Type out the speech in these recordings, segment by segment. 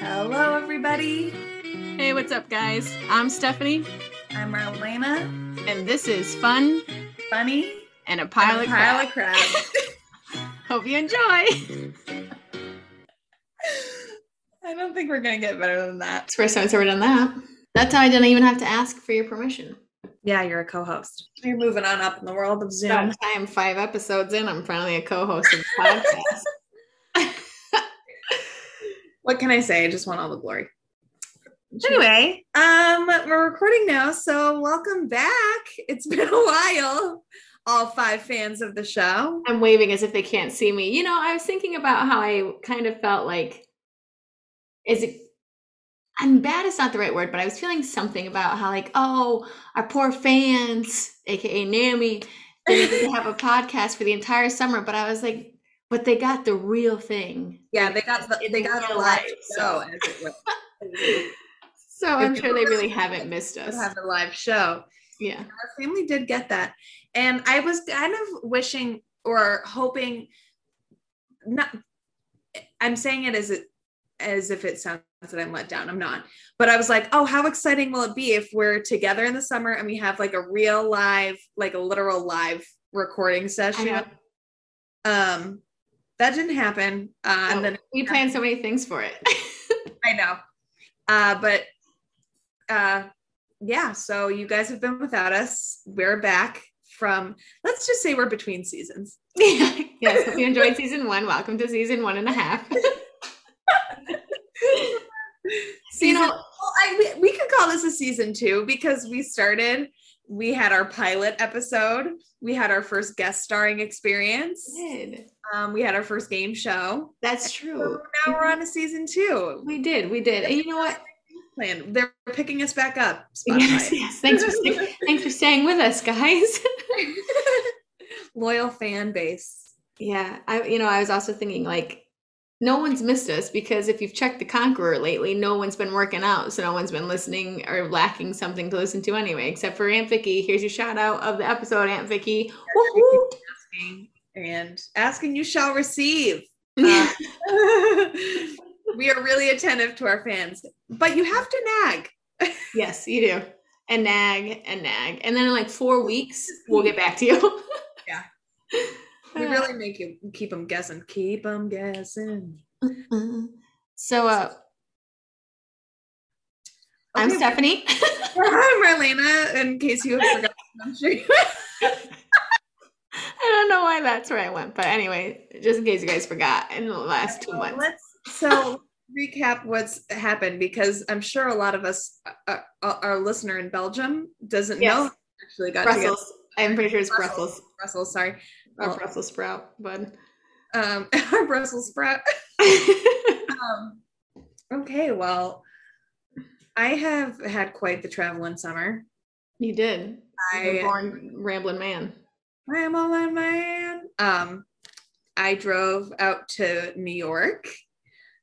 Hello, everybody. Hey, what's up, guys? I'm Stephanie, I'm Marlena. and this is Fun Funny. and a Pile, and of, a pile Crap. of crap. Hope you enjoy. I don't think we're gonna get better than that. It's the first time I've ever done that. That's how I didn't even have to ask for your permission. Yeah, you're a co-host. You're moving on up in the world of Zoom. About time five episodes in, I'm finally a co-host of the podcast. What can I say? I just want all the glory. Anyway, um, we're recording now, so welcome back. It's been a while. All five fans of the show. I'm waving as if they can't see me. You know, I was thinking about how I kind of felt like, is it? I'm bad is not the right word, but I was feeling something about how like, oh, our poor fans, aka get to have a podcast for the entire summer. But I was like, but they got the real thing. Yeah, they got the they got the real live show. so- As it were. So I'm sure they really haven't missed us. have the live show. Yeah. Our family did get that, and I was kind of wishing or hoping. Not, I'm saying it as it as if it sounds that I'm let down. I'm not, but I was like, oh, how exciting will it be if we're together in the summer and we have like a real live, like a literal live recording session. Um, that didn't happen, uh, and Oh, then we planned so many things for it. I know. Uh, but uh, yeah, so you guys have been without us. We're back from, let's just say we're between seasons. yes, hope you enjoyed season one. Welcome to season one and a half. Season, know- well, I, we, we could call this a season two because we started, we had our pilot episode, we had our first guest starring experience, Did. um, we had our first game show. That's So true. now we're on a season two. We did. We did. And you know what? Plan. They're picking us back up. Yes, Spotify. yes. Thanks for staying, thanks for staying with us, guys. Loyal fan base. Yeah, I you know I was also thinking like no one's missed us because if you've checked the Conqueror lately, no one's been working out, so no one's been listening or lacking something to listen to anyway, except for Aunt Vicky. Here's your shout out of the episode, Aunt Vicky. Asking and asking you shall receive. Uh, we are really attentive to our fans, but you have to nag. yes, you do. And nag and nag, and then in like four weeks we'll get back to you. Yeah. We really make you keep them guessing. Keep them guessing. So, uh, I'm Stephanie. I'm Marlena. In case you have forgotten, I'm sure you. I don't know why that's where I went, but anyway, just in case you guys forgot in the last two months. Let's so recap what's happened because I'm sure a lot of us, uh, uh, our listener in Belgium, doesn't know. Actually, got together. Brussels. I'm pretty sure it's. Brussels. Brussels. Sorry, Or Well- Brussels sprout, bud. um, our Brussels sprout. Um, okay, well, I have had quite the traveling summer. you did. I born rambling man. I am a land man. Um, I drove out to New York.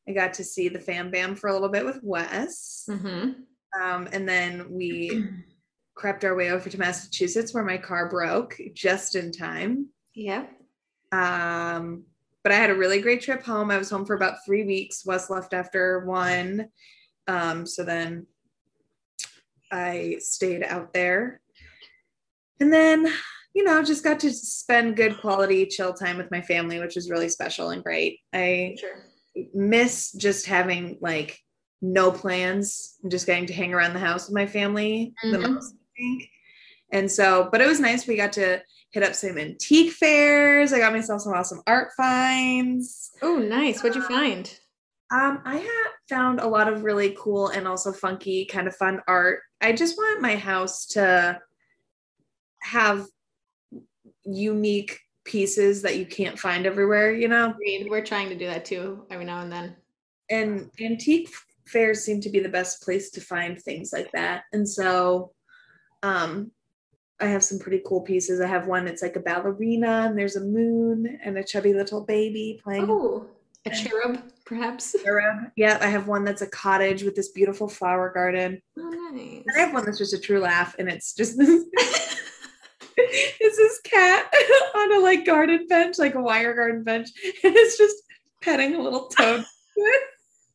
I got to see the Fam Bam for a little bit with Wes. Mm-hmm. Um, and then we crept our way over to Massachusetts where my car broke just in time. Yep. Um, but I had a really great trip home. I was home for about three weeks. Wes left after one. Um, so then I stayed out there. And then, you know, just got to spend good quality chill time with my family, which was really special and great. I Sure. miss just having like no plans and just getting to hang around the house with my family the Mhm. most, I think. And so, but it was nice. We got to hit up some antique fairs. I got myself some awesome art finds. Oh, nice. What'd you find? Um, I had found a lot of really cool and also funky, kind of fun art. I just want my house to have unique pieces that you can't find everywhere, you know? We're trying to do that too every now and then. and antique fairs seem to be the best place to find things like that and so um i have some pretty cool pieces i have one it's like a ballerina and there's a moon and a chubby little baby playing Oh, a cherub, perhaps. cherub. yeah i have one that's a cottage with this beautiful flower garden Oh, nice. and i have one that's just a true laugh and it's just this it's this cat on a like garden bench like a wire garden bench and it's just petting a little toad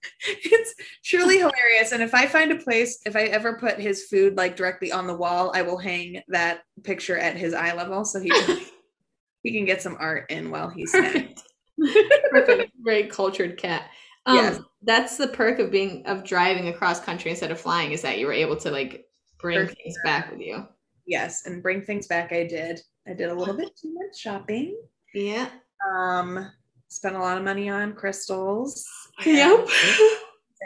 it's truly hilarious. And if I find a place, if I ever put his food like directly on the wall, I will hang that picture at his eye level so he can, he can get some art in while he's. Perfect. Very cultured cat. Um, Yes. That's the perk of being of driving across country instead of flying is that you were able to like bring things back with you. Yes, and bring things back. I did. I did a little bit too much shopping. Yeah. Um, spent a lot of money on crystals. Yep.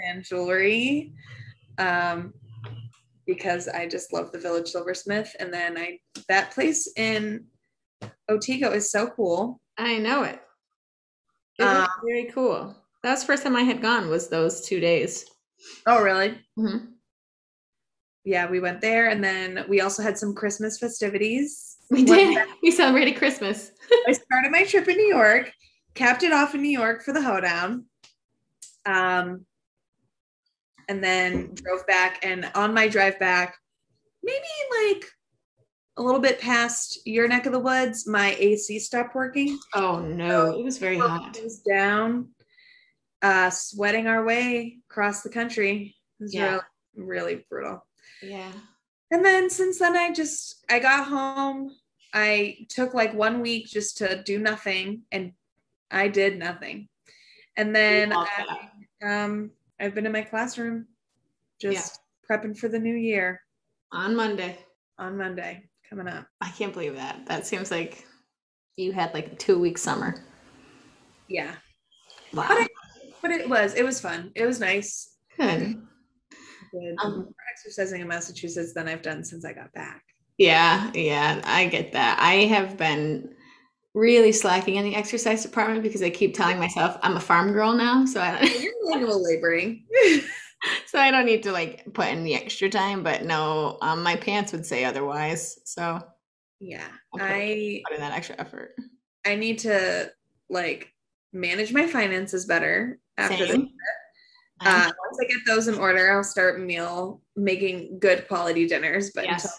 and jewelry um because I just love the Village Silversmith and then I that place in Otigo is so cool. I know it. It was Um, very cool. That was the first time I had gone was those two days. Oh really? Mhm. Yeah, we went there and then we also had some Christmas festivities. We did. We celebrated Christmas. I started my trip in New York, capped it off in New York for the hoedown. Um and then drove back and on my drive back, maybe like a little bit past your neck of the woods, my AC stopped working. Oh no, it was very hot. It was down, uh, sweating our way across the country. It was Yeah. really, really brutal. Yeah. And then since then, I just I got home. I took like one week just to do nothing, and I did nothing. And then I, um, I've been in my classroom, just prepping for the new year On Monday. on Monday coming up. I can't believe that. That seems like you had like a two week summer. Yeah, Wow. But I- but it was it was fun. It was nice. Good. Um, more exercising in Massachusetts than I've done since I got back. Yeah, yeah, I get that. I have been really slacking in the exercise department because I keep telling myself I'm a farm girl now, so I don't, You're manual laboring. so I don't need to like put in the extra time. But no, um, my pants would say otherwise. So yeah. I put in that extra effort. I need to like manage my finances better after Same. this. Uh, once I get those in order, I'll start meal making good quality dinners. But yes.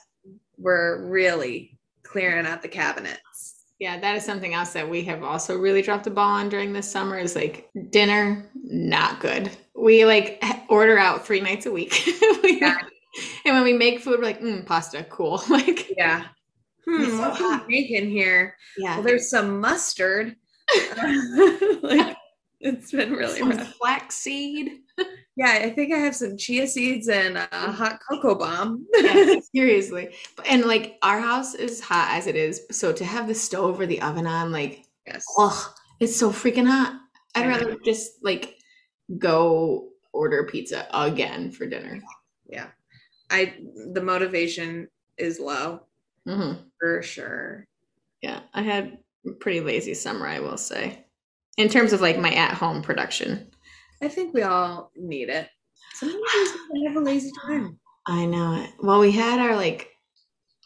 we're really clearing out the cabinets. Yeah, that is something else that we have also really dropped the ball on during this summer is like dinner, not good. We like order out three nights a week. We- Yeah. and when we make food, we're like, mm, pasta, cool. like, Yeah. Hmm, so what can we make in here? yeah. Well, there's some mustard. like, it's been really Some rough. flaxseed. Yeah, I think I have some chia seeds and a hot cocoa bomb. Yeah, seriously. And like our house is hot as it is. So to have the stove or the oven on, like, yes. oh, it's so freaking hot. I'd rather just like go order pizza again for dinner. Yeah. I the motivation is low hmm for sure. Yeah, I had a pretty lazy summer, I will say, in terms of like my at-home production. I think we all need it. Sometimes we have a lazy time. I know it. Well, we had our like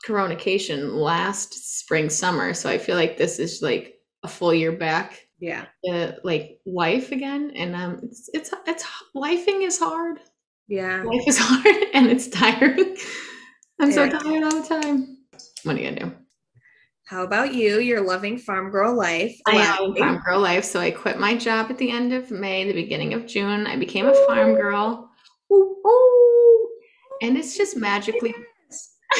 coronation last spring summer, so I feel like this is like a full year back Yeah. uh, like life again, and um, it's it's it's lifing is hard. Yeah. Life is hard and it's tiring. I'm so tired all the time. What are you gonna do? How about you? You're loving farm girl life. I am farm girl life, so I quit my job at the end of May, the beginning of June. I became a farm girl. Ooh, ooh. And it's just magically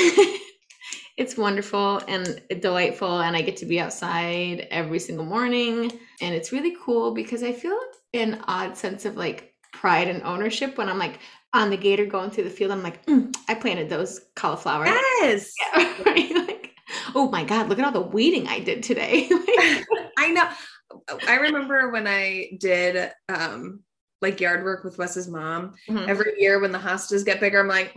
it's wonderful and delightful and I get to be outside every single morning and it's really cool because I feel an odd sense of like pride and ownership when I'm like on the gator going through the field. I'm like, "Mm, I planted those cauliflower. Yes. Yeah, right? Like, oh my god, look at all the weeding I did today. I know. I remember when I did um like yard work with Wes's mom. Mhm. Every year when the hostas get bigger, I'm like,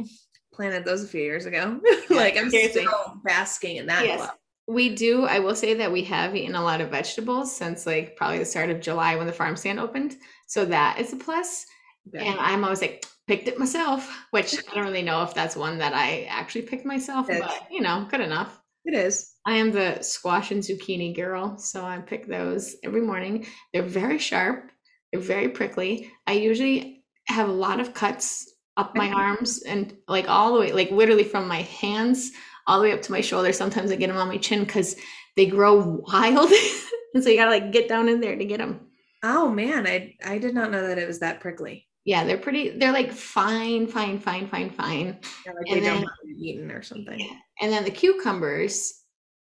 planted those a few years ago. like I'm seriously. still basking in that. Yes. love. We do. I will say that we have eaten a lot of vegetables since like probably the start of July when the farm stand opened. So that is a plus. Yeah. And I'm always like, picked it myself, which I don't really know if that's one that I actually picked myself, but you know, good enough. It is. I am the squash and zucchini girl, so I pick those every morning. They're very sharp, they're very prickly. I usually have a lot of cuts up my arms and like all the way, like literally from my hands all the way up to my shoulder. Sometimes I get them on my chin because they grow wild. and so you gotta like get down in there to get them. Oh man, I I did not know that it was that prickly. Yeah, they're pretty. They're like fine, fine, fine, fine, fine. Yeah, like And they don't then- want eaten or something. And then the cucumbers,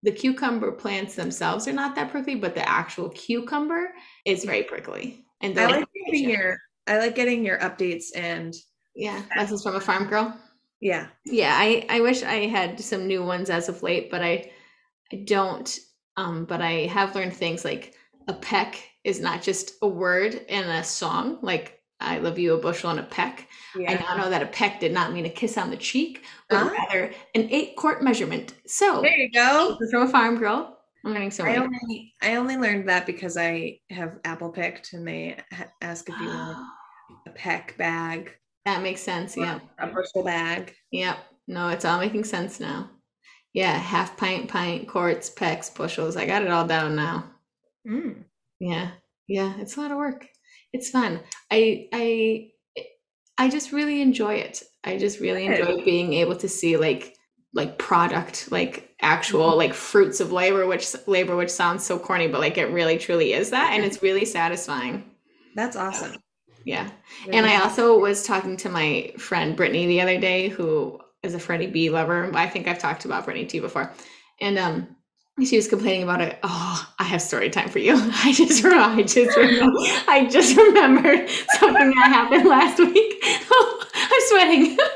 the cucumber plants themselves are not that prickly, but the actual cucumber is very prickly. And I like getting your I like getting your updates and yeah, lessons from a farm girl. yeah. Yeah, I I wish I had some new ones as of late, but I I don't. Um, but I have learned things like a peck is not just a word in a song, like I love you a bushel and a peck. I now know that a peck did not mean a kiss on the cheek, but Ah. rather an eight quart measurement. So There you go. from a farm girl. I'm learning so I only I only learned that because I have apple picked and they ha- ask if you want a peck bag, that makes sense. Yeah. a bushel bag. Yep. No, it's all making sense now. Yeah, half pint, pint, quarts, pecks, bushels. I got it all down now. Mm. Yeah. Yeah, it's a lot of work. It's fun. I I I just really enjoy it. I just really enjoy being able to see like like product, like actual like fruits of labor, which labor which sounds so corny, but like it really truly is that and it's really satisfying. That's awesome. Yeah. And I also was talking to my friend Brittany the other day, who is a Freddie B lover. I think I've talked about Brittany to you before. And um she was complaining about it. Oh, I have story time for you. I just I just remember, I just remembered something that happened last week. Oh, I'm sweating.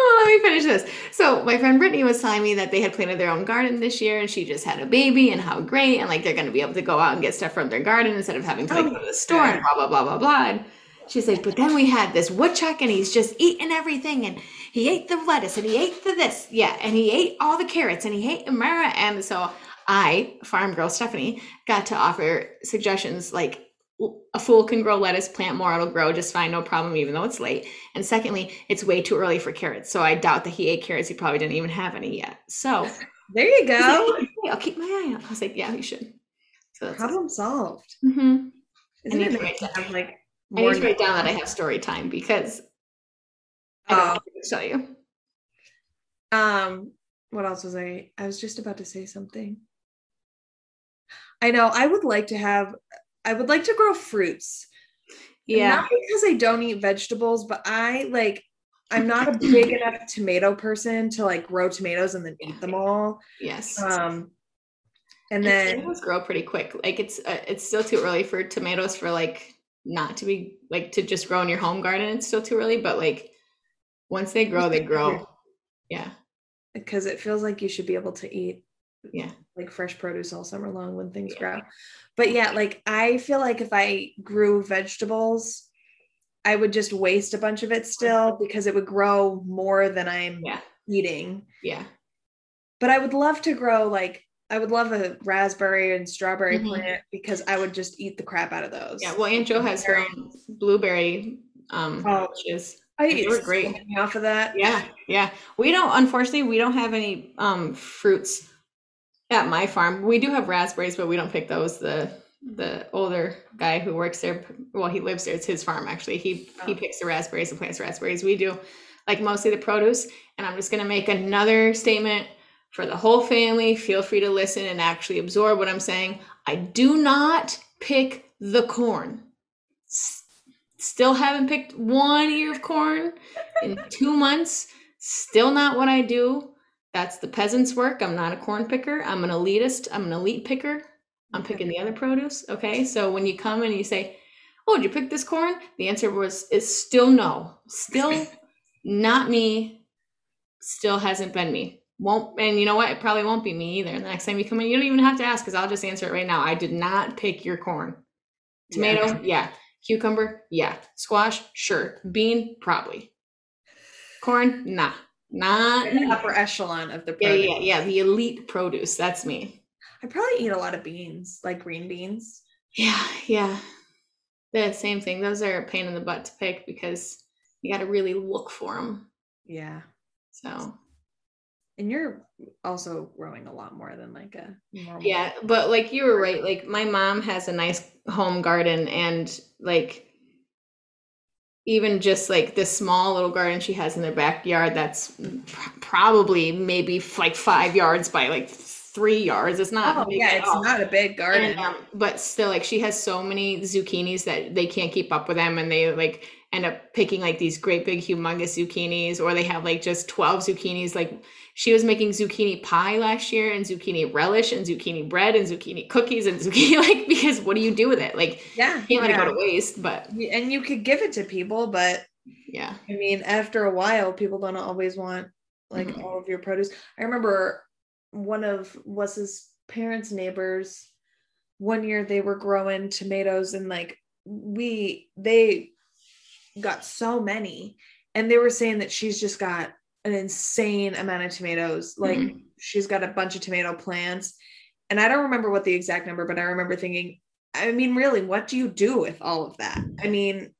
Oh, let me finish this. So my friend Brittany was telling me that they had planted their own garden this year and she just had a baby and how great and like they're gonna be able to go out and get stuff from their garden instead of having to like Oh, go to the store and blah blah blah blah blah. And she's like, but then we had this woodchuck and he's just eating everything and he ate the lettuce and he ate the this, yeah, and he ate all the carrots and he ate Amara. And so I, farm girl Stephanie, got to offer suggestions like a fool can grow lettuce, plant more, it'll grow just fine, no problem, even though it's late. And secondly, it's way too early for carrots. So I doubt that he ate carrots. He probably didn't even have any yet. So There you he's like, go. I'll keep my eye out. I was like, yeah, you should. So Problem solved. Mhm. Isn't need it nice to have like I need to write down that I have story time because I don't know to tell you. Um, what else was I? I was just about to say something. I know I would like to have. I would like to grow fruits. Yeah. Not because I don't eat vegetables, but I like. I'm not a big enough tomato person to like grow tomatoes and then eat them all. yes. Um, and And then tomatoes grow pretty quick. Like it's uh, it's still too early for tomatoes for like not to be like to just grow in your home garden. It's still too early, but like once they grow, they grow. Yeah. because it feels like you should be able to eat Yeah. like fresh produce all summer long when things Yeah. grow. But yeah, like I feel like if I grew vegetables, I would just waste a bunch of it still because it would grow more than I'm Yeah. eating. Yeah. But I would love to grow like I would love a raspberry and strawberry Mhm. plant because I would just eat the crap out of those. Yeah. Well, Aunt Jo has her own blueberry um Oh. bushes. I they were great. off of that. Yeah, yeah. We don't unfortunately we don't have any um fruits at my farm. We do have raspberries, but we don't pick those. The the older guy who works there, well, he lives there. It's his farm actually. He he Oh. picks the raspberries and plants raspberries. We do like mostly the produce. And I'm just gonna make another statement for the whole family. Feel free to listen and actually absorb what I'm saying. I do not pick the corn. Still haven't picked one ear of corn in two months. Still not what I do. That's the peasant's work. I'm not a corn picker. I'm an elitist. I'm an elite picker. I'm picking the other produce. Okay. So when you come and you say, Oh, did you pick this corn? The answer was is still no. Still not me. Still hasn't been me. Won't and you know what? It probably won't be me either. The next time you come in, you don't even have to ask because I'll just answer it right now. I did not pick your corn. Tomato, yeah. Cucumber, yeah. Squash, sure. Bean, probably. Corn, nah. Not The upper echelon of the yeah, yeah, yeah. The elite produce. That's me. I probably eat a lot of beans, like green beans. Yeah, yeah. The same thing. Those are a pain in the butt to pick because you got to really look for them. Yeah. So And you're also growing a lot more than like a normal. yeah, but like you were right. Like my mom has a nice home garden, and like even just like this small little garden she has in their backyard, that's pr- probably maybe f- like five yards by like three yards. It's not. Oh, yeah, it's not a big garden. And, um, but still, like she has so many zucchinis that they can't keep up with them, and they like end up picking like these great big humongous zucchinis, or they have like just twelve zucchinis. Like she was making zucchini pie last year, and zucchini relish, and zucchini bread, and zucchini cookies, and zucchini like because what do you do with it? Like, yeah, can't let yeah. it go to waste. But and you could give it to people, but yeah, I mean, after a while, people don't always want like mm-hmm. all of your produce. I remember one of Wes's parents' neighbors one year they were growing tomatoes and like we they got so many and they were saying that she's just got an insane amount of tomatoes like mm-hmm. she's got a bunch of tomato plants and i don't remember what the exact number but i remember thinking i mean really what do you do with all of that i mean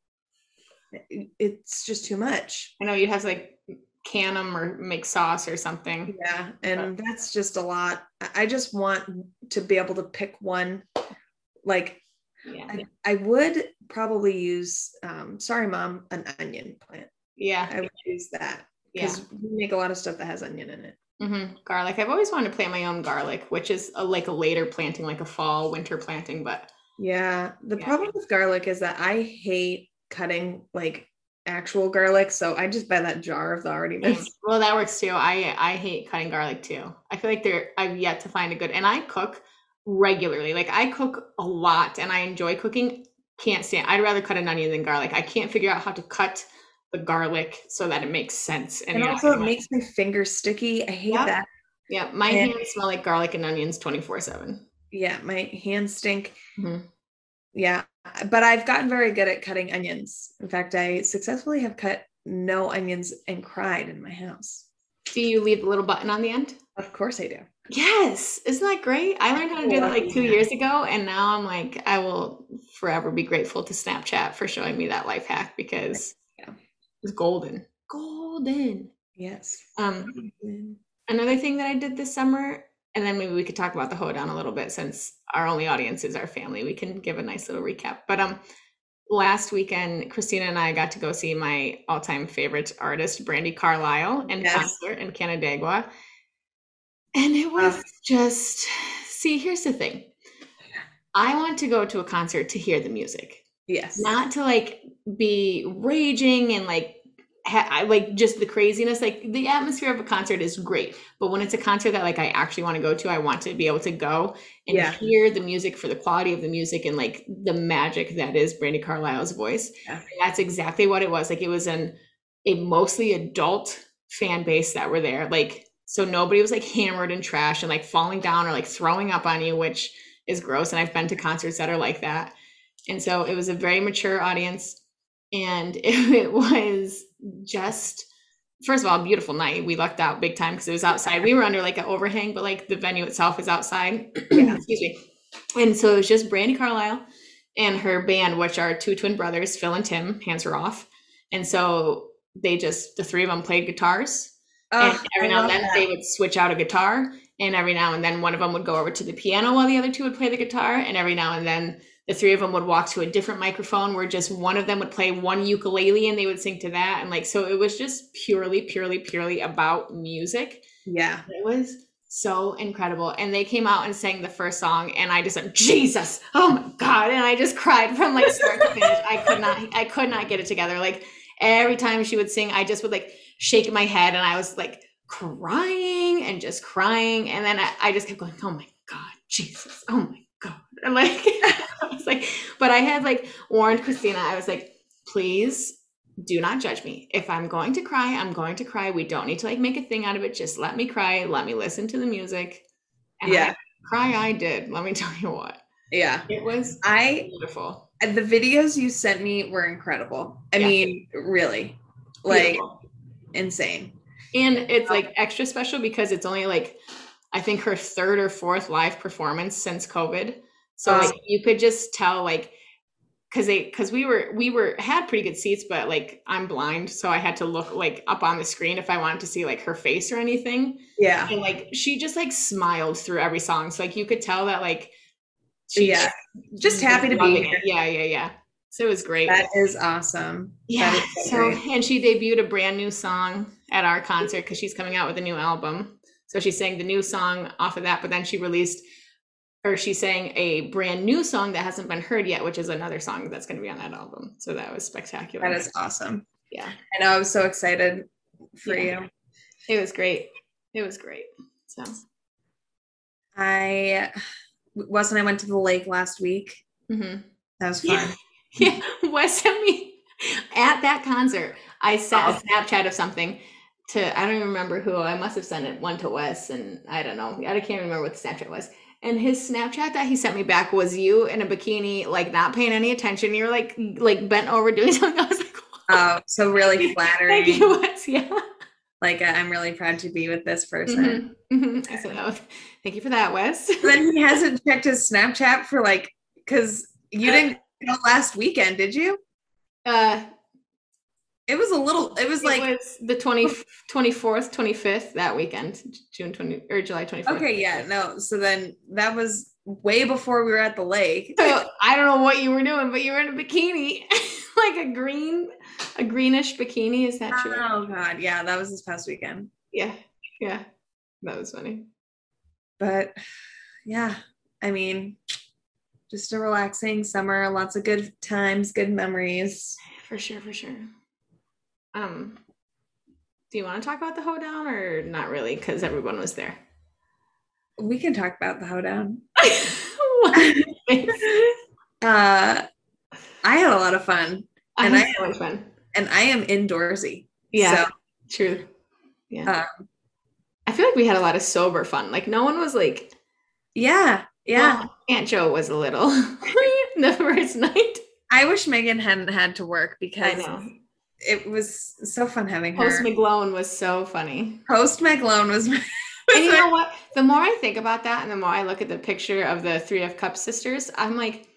it's just too much i know you have to like can them or make sauce or something. Yeah, and but. that's just a lot. I just want to be able to pick one. Like, yeah. I, I would probably use. Um, sorry, mom, an onion plant. Yeah, I would use that because yeah. we make a lot of stuff that has onion in it. Mm-hmm. Garlic. I've always wanted to plant my own garlic, which is a, like a later planting, like a fall winter planting. But yeah, the yeah. problem with garlic is that I hate cutting like actual garlic, so I just buy that jar of the already mixed. Well, that works too. I I hate cutting garlic too. I feel like there I've yet to find a good, and I cook regularly. Like I cook a lot, and I enjoy cooking. Can't stand. I'd rather cut an onion than garlic. I can't figure out how to cut the garlic so that it makes sense. And, also, it makes my fingers sticky. I hate that. Yeah, my and, hands smell like garlic and onions twenty four seven. Yeah, my hands stink. Mm-hmm. Yeah, but I've gotten very good at cutting onions. In fact, I successfully have cut no onions and cried in my house. Do you leave the little button on the end? Of course I do. Yes. Isn't that great? I learned how to do that like two years ago. And now I'm like, I will forever be grateful to Snapchat for showing me that life hack because it's golden. Golden. Yes. Um, another thing that I did this summer and then maybe we could talk about the hoedown a little bit since our only audience is our family. We can give a nice little recap. But um last weekend Christina and I got to go see my all-time favorite artist Brandi Carlile, in yes. concert in Canandaigua. And it was just see, here's the thing. I want to go to a concert to hear the music. Yes. Not to like be raging and like ha- like just the craziness like the atmosphere of a concert is great but when it's a concert that like i actually want to go to i want to be able to go and yeah. hear the music for the quality of the music and like the magic that is brandi carlile's voice yeah. that's exactly what it was like it was an a mostly adult fan base that were there like so nobody was like hammered and trash and like falling down or like throwing up on you which is gross and i've been to concerts that are like that and so it was a very mature audience and it, it was just first of all, beautiful night. We lucked out big time because it was outside. We were under like an overhang, but like the venue itself was outside. Excuse me. And so it was just Brandi Carlile and her band, which are two twin brothers, Phil and Tim. Hanseroth. And so they just the three of them played guitars. Oh, and every now and then that. they would switch out a guitar, and every now and then one of them would go over to the piano while the other two would play the guitar, and every now and then the three of them would walk to a different microphone where just one of them would play one ukulele and they would sing to that. And like so it was just purely purely purely about music. Yeah. It was so incredible. And they came out and sang the first song and i just went jesus! Oh my god! And i just cried from like start to finish. I could not i could not get it together. Like every time she would sing i just would like shake my head and i was like crying and just crying. And then i, I just kept going oh my god jesus! Oh my god! And like I was like, but I had like warned Christina, I was like, please do not judge me. If I'm going to cry, I'm going to cry. We don't need to like make a thing out of it. Just let me cry. Let me listen to the music. And yeah. I, cry I did. Let me tell you what. Yeah. It was I beautiful. The videos you sent me were incredible. I yeah. mean, really. Like beautiful. insane. And it's um, like extra special because it's only like I think her third or fourth live performance since COVID. So like you could just tell like because they because we were we were had pretty good seats, but like I'm blind, so I had to look like up on the screen if I wanted to see like her face or anything. Yeah. And like she just like smiled through every song. So like you could tell that like yeah, just happy to be here. It. Yeah, yeah, yeah. So it was great. That is awesome. Yeah. so, so and she debuted a brand new song at our concert because she's coming out with a new album. So she sang the new song off of that, but then she released or she sang a brand new song that hasn't been heard yet, which is another song that's going to be on that album. So that was spectacular. That is awesome. Yeah. I know I was so excited for Yeah. you. It was great. It was great. So I Wes and I went to the lake last week. mhm. That was fun. Yeah, Wes sent me at that concert. I sent Oh. a Snapchat of something to I don't even remember who. I must have sent it one to Wes, and I don't know. I can't remember what the Snapchat was. And his Snapchat that he sent me back was you in a bikini, like not paying any attention. You're like like bent over doing something. I was like, Oh, so really flattering. thank you, Wes. Yeah. Like uh, I'm really proud to be with this person. Mhm, mhm. I said, oh, thank you for that, Wes. Then he hasn't checked his Snapchat for like because you didn't go last weekend, did you? Uh, It was a little. It was like it was the 20, 24th, 25th that weekend, June 20 or July 24th. okay, yeah, no. So then that was way before we were at the lake. So I don't know what you were doing, but you were in a bikini, like a green, a greenish bikini. Is that true? Oh god, yeah, that was this past weekend. Yeah, yeah, that was funny. But yeah, I mean, just a relaxing summer, lots of good times, good memories. For sure, for sure. Um, do you want to talk about the hoedown or not really? Because everyone was there. We can talk about the hoedown. Uh, I had a lot of fun, I And had I- so much fun. and I am indoorsy. Yeah, So, true. Yeah, um, I feel like we had a lot of sober fun. Like no one was like, yeah, yeah. well, Aunt Joe was a little the first night. I wish Megan hadn't had to work I because know. It was so fun having her. Post McGlone was so funny. Post McLone was. was And you know what? The more I think about that and the more I look at the picture of the three of cups sisters, I'm like,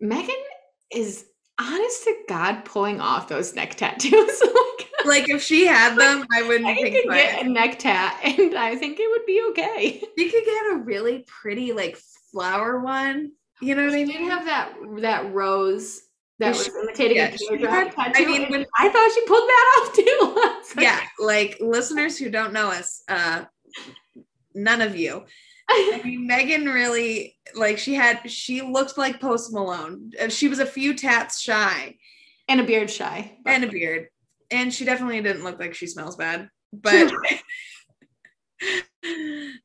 Megan is honest to God pulling off those neck tattoos. like, like if she had them, I wouldn't Megan think could get a neck tat and I think it would be okay. You could get a really pretty like flower one. You know what I She did mean? have that that rose that was imitating yeah, a teardrop I mean, when- I thought she pulled that off too. Like, yeah, like listeners who don't know us, uh, none of you. I mean, Megan really like she had she looked like Post Malone. Uh, She was a few tats shy and a beard shy. but- and a beard, and she definitely didn't look like she smells bad. But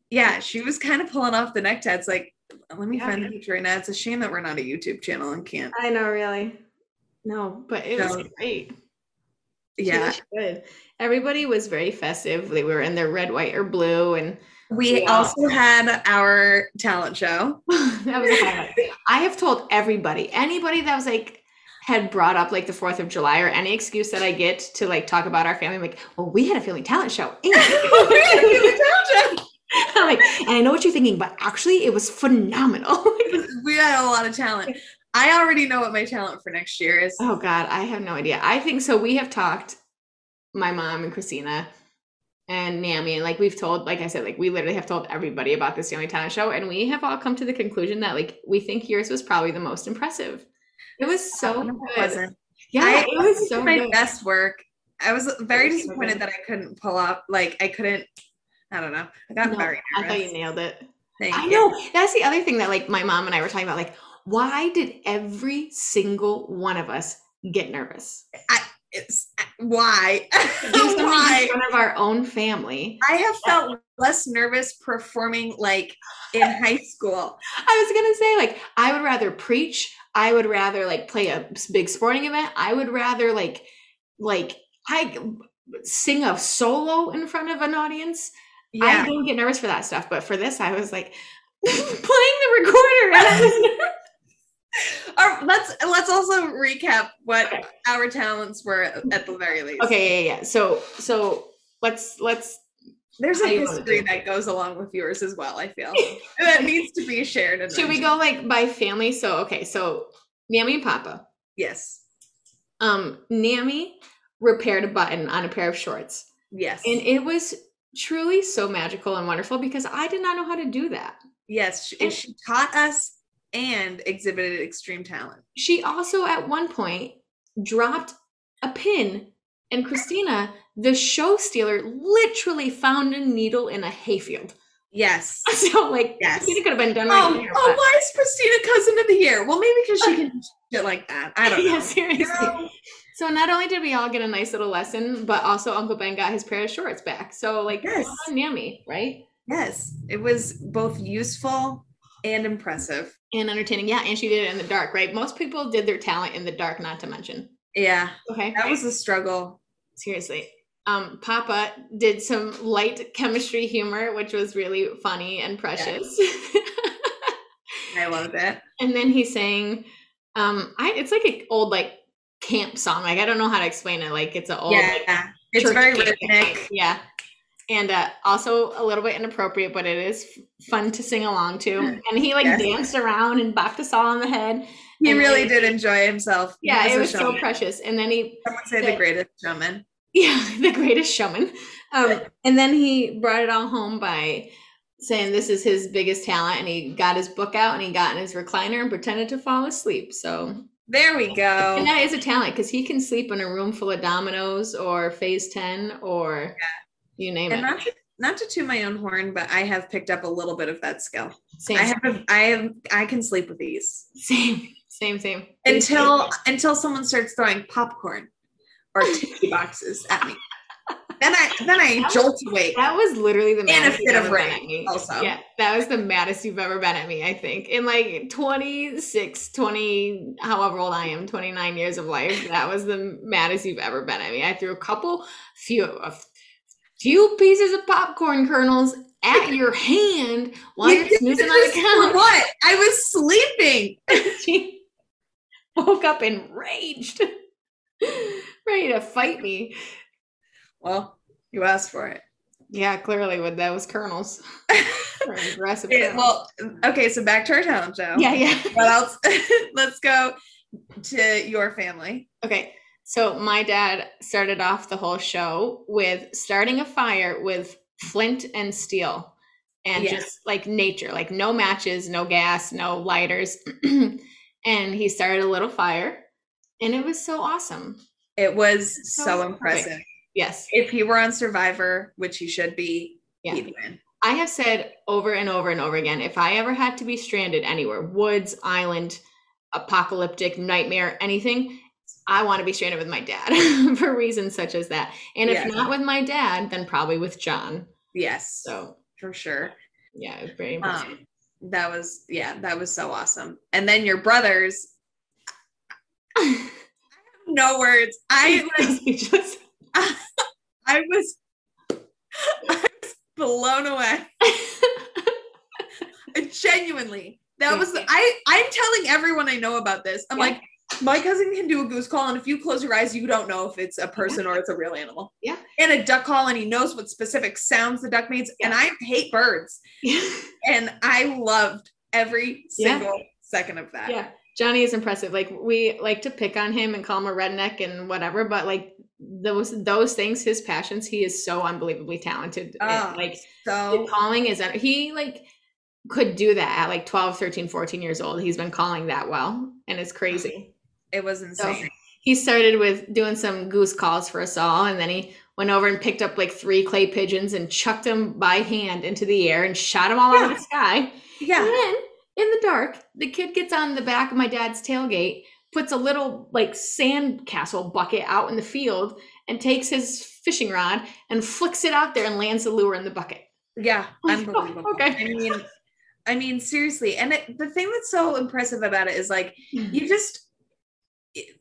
yeah, she was kind of pulling off the neck tats. Like, let me Yeah. find the picture right now. It's a shame that we're not a YouTube channel and can't. I know, really. No, but it was So, great. Yeah, was good. Everybody was very festive. They were in their red, white, or blue, and we Wow. also had our talent show. that was a highlight. I have told everybody, anybody that was like had brought up like the Fourth of July or any excuse that I get to like talk about our family, I'm like, well, we had a family talent show. we had a talent show. I'm like, and I know what you're thinking, but actually, it was phenomenal. we had a lot of talent. I already know what my talent for next year is. oh God, I have no idea. I think so. We have talked, my mom and Christina and Nami, and like we've told, like I said, like we literally have told everybody about this family talent show, and we have all come to the conclusion that like we think yours was probably the most impressive. It was so No, good. Yeah, I, it was so my good. best work. I was very was disappointed that I couldn't pull up. Like I couldn't. I don't know. I got No, very I thought you nailed it. Thank I you. know. That's the other thing that like my mom and I were talking about. Like, why did every single one of us get nervous? It's, why? Something in front of our own family. I have felt less nervous performing like in high school. I was gonna say, like, I would rather preach. I would rather like play a big sporting event. I would rather like, like, I sing a solo in front of an audience. I don't get nervous for that stuff, but for this, I was like playing the recorder. And I was nervous. Or let's let's also recap what our talents were at the very least. okay, yeah, yeah. So, so let's let's There's a do you wanna history that goes along with yours as well. I feel that needs to be shared. Should we go like by family? So okay, so Nami and Papa. Yes. Um, Nami repaired a button on a pair of shorts, Yes. and it was truly so magical and wonderful because I did not know how to do that. yes. She, and- she taught us and exhibited extreme talent. She also at one point dropped a pin And Christina, the show stealer, literally found a needle in a hayfield. Yes. So like, Yes. Christina could have been done Oh, right here. oh, but- why is Christina cousin of the year? Well, maybe because she can do shit like that. I don't know. yeah, seriously. So not only did we all get a nice little lesson, but also Uncle Ben got his pair of shorts back. So like, Yes. Yummy, right? Yes, it was both useful and impressive. And entertaining. Yeah, and she did it in the dark, right? Most people did their talent in the dark, not to mention. Yeah, Okay. that was a struggle. seriously. Um, Papa did some light chemistry humor, which was really funny and precious. I loved it. and then he sang, um, I it's like an old like camp song. Like I don't know how to explain it. Like it's an old like, yeah, it's very rhythmic. Yeah. And uh, also a little bit inappropriate, but it is fun to sing along to. And he like Yes. danced around and bopped us all on the head. He really did enjoy himself. Yeah, it was so precious. And then he Some would say Yeah. the greatest showman. Yeah, the greatest showman. Um, and then he brought it all home by saying this is his biggest talent, and he got his book out and he got in his recliner and pretended to fall asleep. So, There we go. and that is a talent because he can sleep in a room full of dominoes or phase ten or you name And it. not to, not to toot my own horn, but I have picked up a little bit of that skill. Same, I have, a, I have, I can sleep with ease same, same, same. until until someone starts throwing popcorn or tissue boxes at me. Then I then I jolt awake. That was literally the a maddest fit you've of ever been rage at me. also. Yeah, that was the maddest you've ever been at me, I think. In like 26, 20, however old I am, 29 years of life, that was the maddest you've ever been at me. I threw a couple, few, a few pieces of popcorn kernels at your hand while You you're snoozing on the couch. what? I was sleeping. she woke up enraged, ready to fight me. Well, you asked for it. Yeah, clearly, with those kernels. Aggressive kernels. well, okay, so back to our talent show. yeah, yeah. What else? Let's go to your family. Okay. So my dad started off the whole show with starting a fire with flint and steel and Yeah. just like nature, like no matches, no gas, no lighters. and he started a little fire and it was so awesome. It was So so perfect. impressive. Yes. If he were on Survivor, which he should be, Yeah. he'd win. I have said over and over and over again if I ever had to be stranded anywhere, woods, island, apocalyptic, nightmare, anything, I want to be stranded with my dad for reasons such as that. And if Yeah. not with my dad, then probably with John. Yes, So for sure. yeah, it was very impressive. Um, that was yeah, that was so awesome. And then your brothers, no words. I was Speechless. I was I was blown away. Genuinely. That was I I'm telling everyone I know about this. I'm Yeah. like my cousin can do a goose call, and if you close your eyes, you don't know if it's a person or it's a real animal. Yeah. And a duck call, and he knows what specific sounds the duck makes. And I hate birds, and I loved every Yeah. single second of that. yeah, Johnny is impressive. Like we like to pick on him and call him a redneck and whatever, but like those those things, his passions, he is so unbelievably talented. Oh, like So the calling is he like could do that at like 12 13 14 years old he's been calling that well and it's crazy it was insane. he started with doing some goose calls for us all and then he went over and picked up like three clay pigeons and chucked them by hand into the air and shot them all out of the sky Yeah. and then in the dark the kid gets on the back of my dad's tailgate puts a little like sand castle bucket out in the field and takes his fishing rod and flicks it out there and lands the lure in the bucket Yeah. Unbelievable. okay. I mean, I mean, seriously. And it, the thing that's so impressive about it is like mm-hmm. you just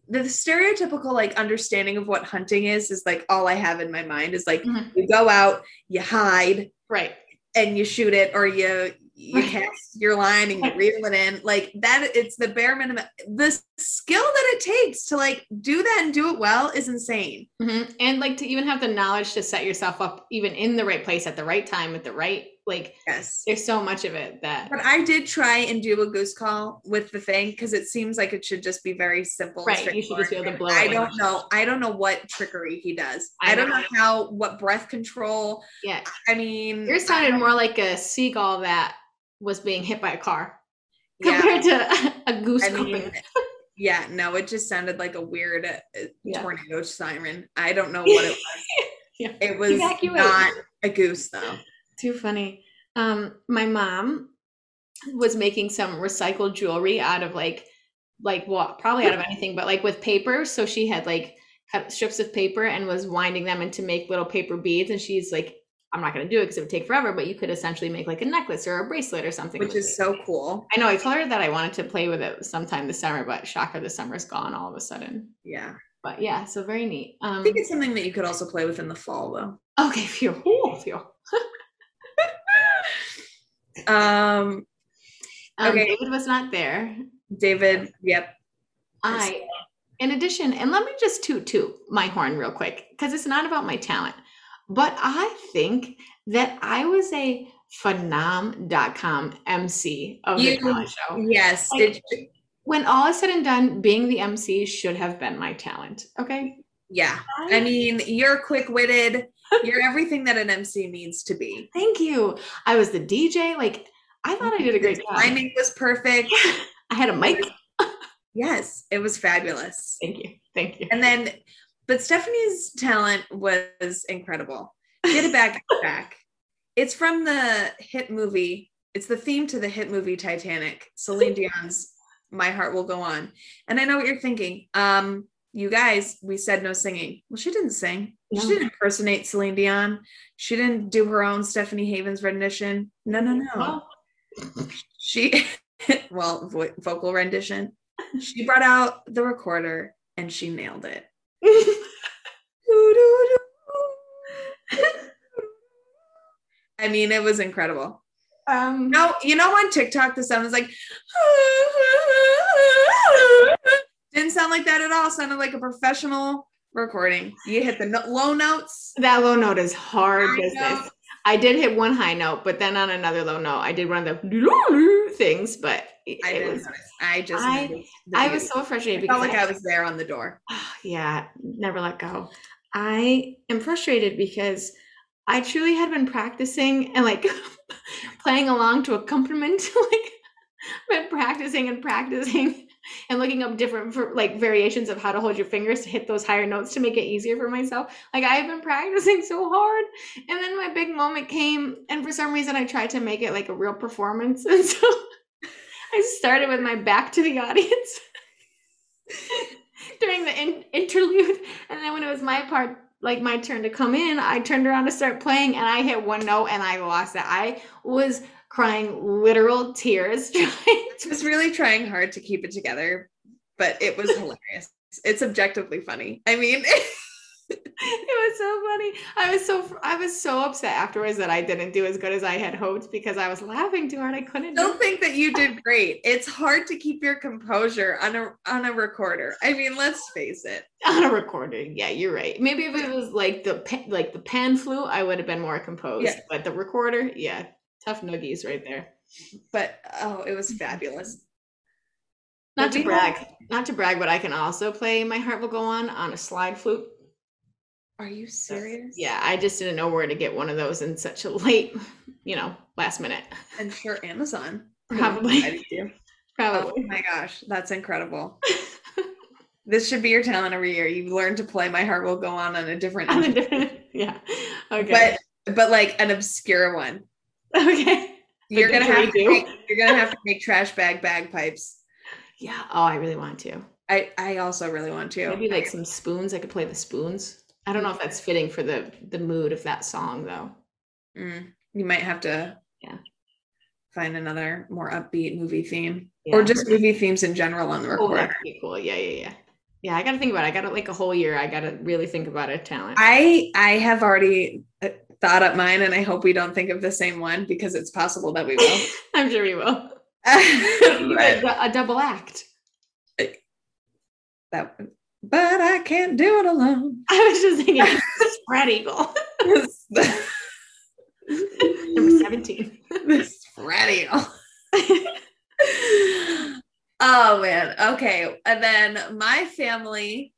the stereotypical like understanding of what hunting is is like all I have in my mind is like Mhm. you go out, you hide, right and you shoot it, or you you Right. cast your line and you reel it in. Like that, it's the bare minimum. The skill that it takes to like do that and do it well is insane. hmm And like to even have the knowledge to set yourself up even in the right place at the right time at the right like Yes. there's so much of it that But I did try and do a goose call with the thing because it seems like it should just be very simple. Right, you should just be able to blow I don't know. I don't know what trickery he does. I I, don't know. know how what breath control. yeah I mean, yours sounded more like a seagull that was being hit by a car yeah. compared to a goose I mean, Yeah, no, it just sounded like a weird uh, Yeah. tornado siren. I don't know what it was. Yeah. It was Evacuate. not a goose though. Too funny. Um, my mom was making some recycled jewelry out of like, like what? Probably out of anything, but like with paper. So she had like cut strips of paper and was winding them into make little paper beads. And she's like, "I'm not going to do it because it would take forever, but you could essentially make like a necklace or a bracelet or something." Which is so cool. I know. I told her that I wanted to play with it sometime this summer, but shocker, the summer's gone all of a sudden. Yeah. But yeah, so very neat. Um, I think it's something that you could also play with in the fall though. okay, phew, ooh, phew. Um Um, Okay. David was not there. David, yep. I, in addition, and let me just toot toot my horn real quick because it's not about my talent, but I think that I was a phenom.com MC of the You- talent show. Yes. Like- Did you- When all is said and done, being the MC should have been my talent. Okay. yeah. I mean, you're quick-witted. You're everything that an MC needs to be. thank you. I was the DJ. Like, I thought I did a great job. Timing was perfect. I had a mic. Yes, it was fabulous. Thank you. Thank you. And then, but Stephanie's talent was incredible. Get it back, back. It's from the hit movie. It's the theme to the hit movie Titanic. Celine Dion's "My Heart Will Go On." And I know what you're thinking. Um, you guys, we said no singing. Well, she didn't sing. She didn't impersonate Celine Dion. She didn't do her own Stephanie Havens rendition. No, no, no. Well, She, well, vo- vocal rendition. She brought out the recorder and she nailed it. I mean, it was incredible. um, No, you know on TikTok the sound is like didn't sound like that at all. Sounded like a professional recording. You hit the no- low notes. That low note is hard High business. note. I did hit one high note, but then on another low note, I did one of the things, but it, I didn't was. notice. I just I- I was so frustrated I because felt like I was there on the door. yeah, never let go. I am frustrated because I truly had been practicing and like playing along to accompaniment, like been practicing and practicing and looking up different like variations of how to hold your fingers to hit those higher notes to make it easier for myself. Like I have been practicing so hard, and then my big moment came, and for some reason I tried to make it like a real performance, and so I started with my back to the audience during the in- interlude, and then when it was my part, like my turn to come in, I turned around to start playing, and I hit one note, and I lost it. I was crying literal tears trying I was really trying hard to keep it together, but it was hilarious. It's objectively funny. I mean, it was so funny. I was so I was so upset afterwards that I didn't do as good as I had hoped because I was laughing too hard. I couldn't. don't Do think that you did great. It's hard to keep your composure on a on a recorder. I mean, let's face it. on a recording. Yeah, you're right. Maybe if it was like the like the pan flute, I would have been more composed. Yeah. But the recorder, yeah, tough noogies right there. But oh, it was fabulous. Not But to brag, don't- to brag, but I can also play "My Heart Will Go On" on a slide flute. Are you serious? Yeah, I just didn't know where to get one of those in such a late, you know, last minute. I'm sure Amazon Probably. you. Oh my gosh, that's incredible. This should be your talent every year. You learn to play "My Heart Will Go On" on a different, On a different- yeah. Okay. but but like an obscure one. okay. You're gonna have to make, you're gonna have to make trash bag bagpipes. Yeah. Oh, I really want to. I I also really want to. Maybe like some spoons. I could play the spoons. I don't know if that's fitting for the the mood of that song though. Mm, you might have to Yeah. find another more upbeat movie theme Yeah. or just movie themes in general on the oh, recorder. that'd cool. Yeah, yeah, yeah. Yeah, I got to think about it. I got to like a whole year. I got to really think about a talent. I I have already uh, thought up mine, and I hope we don't think of the same one because it's possible that we will. I'm sure we will. But, could, a double act. that, but I can't do it alone. I was just thinking spread eagle. Number 17. this radio. oh man. Okay. And then my family,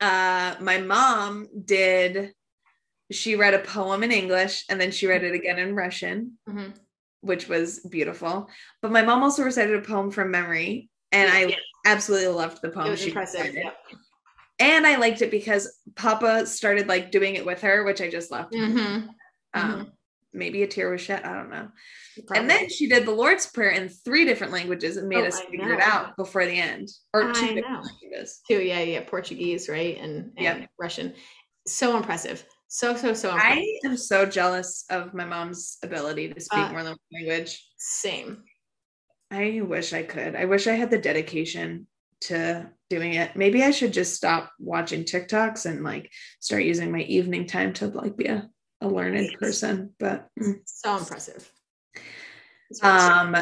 uh, my mom did, she read a poem in English and then she read it again in Russian, Mhm. which was beautiful. But my mom also recited a poem from memory. And I Yeah. absolutely loved the It poem. was she impressive. recited. Yep. And I liked it because Papa started like doing it with her, which I just loved. Mhm. Um, maybe a tear was shed. I don't know. Probably. And then she did the Lord's Prayer in three different languages and made Oh, us I figure it out before the end. Or two know. languages. Too, yeah, yeah, Portuguese, right, and, and Yep. Russian. So impressive. So so so impressive. I am so jealous of my mom's ability to speak Uh, more than one language. Same. I wish I could. I wish I had the dedication to doing it. Maybe I should just stop watching TikToks and like start using my evening time to like be a, a learned person. But mm. So impressive. It's really sick. um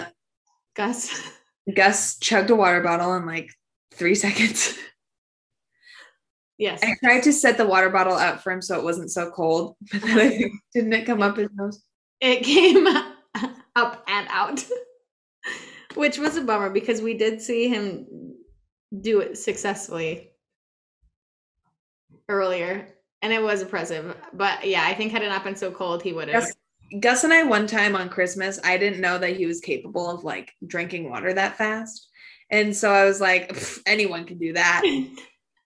Gus. Gus chugged a water bottle in like three seconds. Yes. I tried to set the water bottle up for him so it wasn't so cold, but then I think didn't it come up his nose? It came up and out, which was a bummer because we did see him do it successfully earlier, and it was impressive. But yeah, I think had it not been so cold, he would have. Gus, Gus and I one time on Christmas, I didn't know that he was capable of like drinking water that fast. And so I was like, anyone can do that.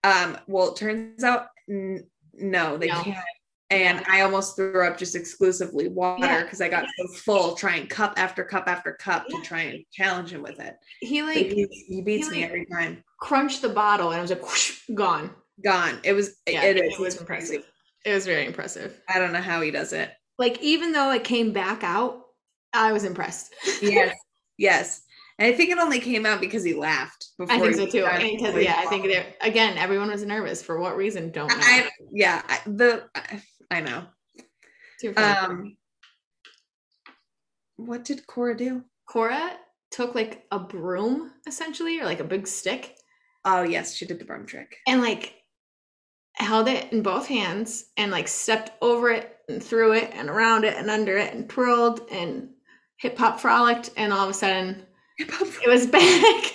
Um, well, it turns out n- no, they No. can't. And I almost threw up just exclusively water Yeah. because I got so full trying cup after cup after cup Yeah. to try and challenge him with it. He like he, he beats he, me like- every time. crunched the bottle, and I was like whoosh, gone. Gone. It was. Yeah, it it, is. was impressive. crazy. It was very impressive. I don't know how he does it. Like even though it came back out, I was impressed. Yes. yes. I think it only came out because he laughed. Before I think so too. got And 'cause, yeah, I think there again, everyone was nervous for what reason? Don't know. I, yeah, I, the I, I know. Um, what did Cora do? Cora took like a broom essentially, or like a big stick, Oh yes, she did the broom trick. and like held it in both hands and like stepped over it and through it and around it and under it and twirled and hip hop frolicked, and all of a sudden it was back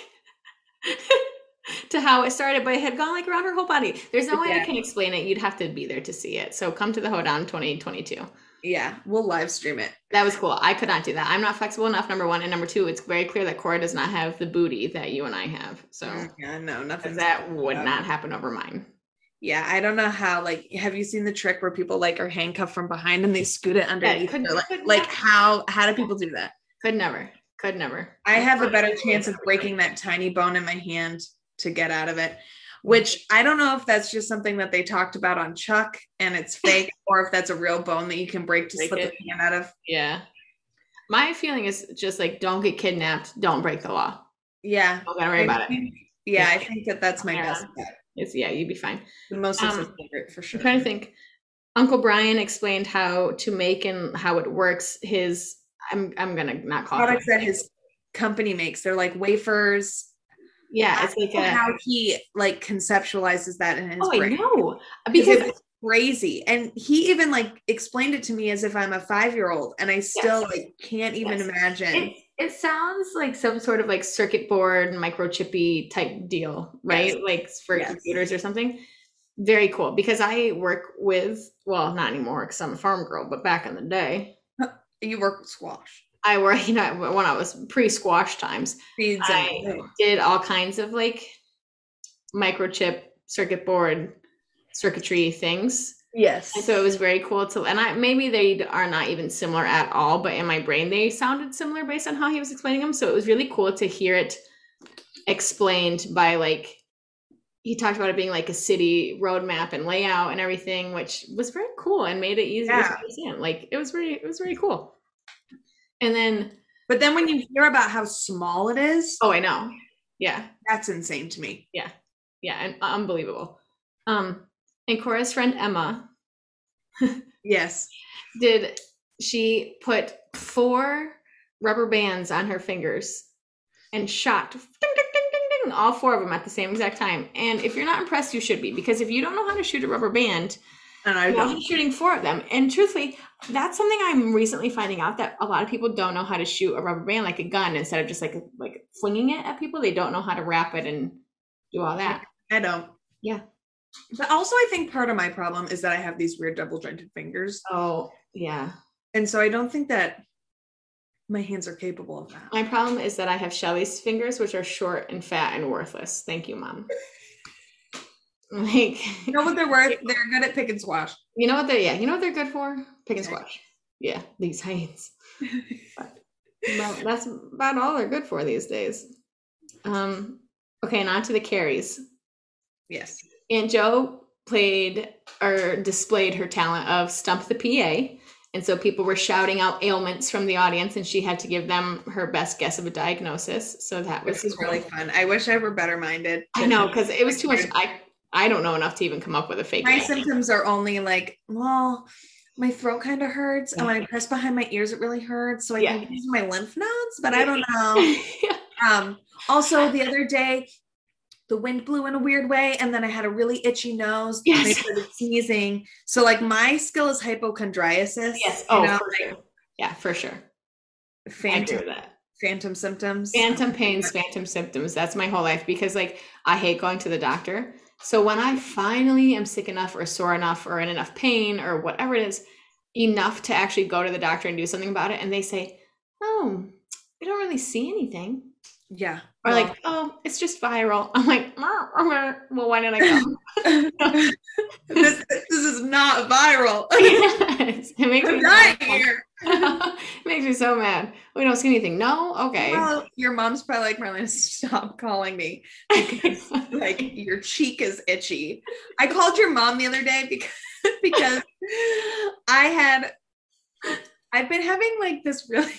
to how it started, but it had gone like around her whole body. There's no way I can explain it. You'd have to be there to see it. So come to the Hoedown 2022. yeah, we'll live stream it. That was cool. I could not do that. I'm not flexible enough. Number one, and number two, it's very clear that Cora does not have the booty that you and I have. So Mm, yeah, no, nothing. that would not happen over mine. Yeah, I don't know how. Like, have you seen the trick where people like are handcuffed from behind and they scoot it underneath? couldn't- like, could like how? How do people do that? Could never. Could never. I have a better chance of breaking that tiny bone in my hand to get out of it. Which I don't know if that's just something that they talked about on Chuck and it's fake, or if that's a real bone that you can break to Break slip it. a hand out of. Yeah. My feeling is just like don't get kidnapped, don't break the law. Yeah. Don't gotta worry I about it. think- Yeah, I think that that's my Yeah. best bet. It's yeah, you'd be fine. The most Um, favorite for sure. I'm trying to think. Uncle Brian explained how to make and how it works. His I'm I'm gonna not call Products that his company makes, they're like wafers. yeah, it's like I a how he like conceptualizes that in his oh I brain. know because it's crazy and he even like explained it to me as if i'm a five year old and i still Yes. like can't even Yes. imagine it, it sounds like some sort of like circuit board microchippy type deal, right? Yes. Like for computers or something. Very cool because I work with well, not anymore because I'm a farm girl, but back in the day, you work with squash I work. You know, when I was pre-squash times, seeds I did all kinds of like microchip circuit board circuitry things. yes And so it was very cool to, and I maybe they are not even similar at all, but in my brain they sounded similar based on how he was explaining them. So it was really cool to hear it explained by like he talked about it being like a city roadmap and layout and everything, which was very cool and made it easier Yeah. to understand. Like it was very, it was very cool. And then, but then when you hear about how small it is oh, I know, yeah, that's insane to me yeah, yeah, and unbelievable. Um, and Cora's friend Emma yes did she put four rubber bands on her fingers and shot ding, ding, all four of them at the same exact time. And if you're not impressed, you should be because if you don't know how to shoot a rubber band, and i don't shooting four of them. And truthfully, that's something I'm recently finding out that a lot of people don't know how to shoot a rubber band like a gun instead of just like like flinging it at people. They don't know how to wrap it and do all that. i don't Yeah. but also i think part of my problem is that i have these weird double jointed fingers Oh yeah, and so i don't think that my hands are capable of that. My problem is that I have Shelly's fingers, which are short and fat and worthless. Thank you, mom. Like, You know what they're worth? They're good at pick and squash. you know what they're yeah, you know what they're good for? Pick and squash. Yeah, these hands. Well, that's about all they're good for these days. Um, okay, and on to the Carys. yes. Aunt Joe played or displayed her talent of stump the PA. And so people were shouting out ailments from the audience, and she had to give them her best guess of a diagnosis. So that was This is really fun. I wish I were better minded. I know because it was too much. I I don't know enough to even come up with a fake. My name. symptoms are only like, well, my throat kind of hurts. And when I press behind my ears, it really hurts. So I Yeah. think these are my lymph nodes, but I don't know. Um, also, the other day, the wind blew in a weird way, and then I had a really itchy nose. and I started sneezing. So, like, my skill is hypochondriasis. yes. you Oh, know, for sure. Yeah, for sure. Phantom, phantom symptoms. Phantom pains, phantom symptoms. That's my whole life because like I hate going to the doctor. So when I finally am sick enough or sore enough or in enough pain or whatever it is, enough to actually go to the doctor and do something about it, and they say, "Oh, we don't really see anything," Yeah. or well, like, "Oh, it's just viral." I'm like. "Well, why did I go?" this, this is not viral. Yes, it makes me I'm so dying mad. here. it makes me so mad. We don't see anything. No, okay. Well, your mom's probably like, Marlena, stop calling me because like your cheek is itchy. I called your mom the other day because because I had I've been having like this really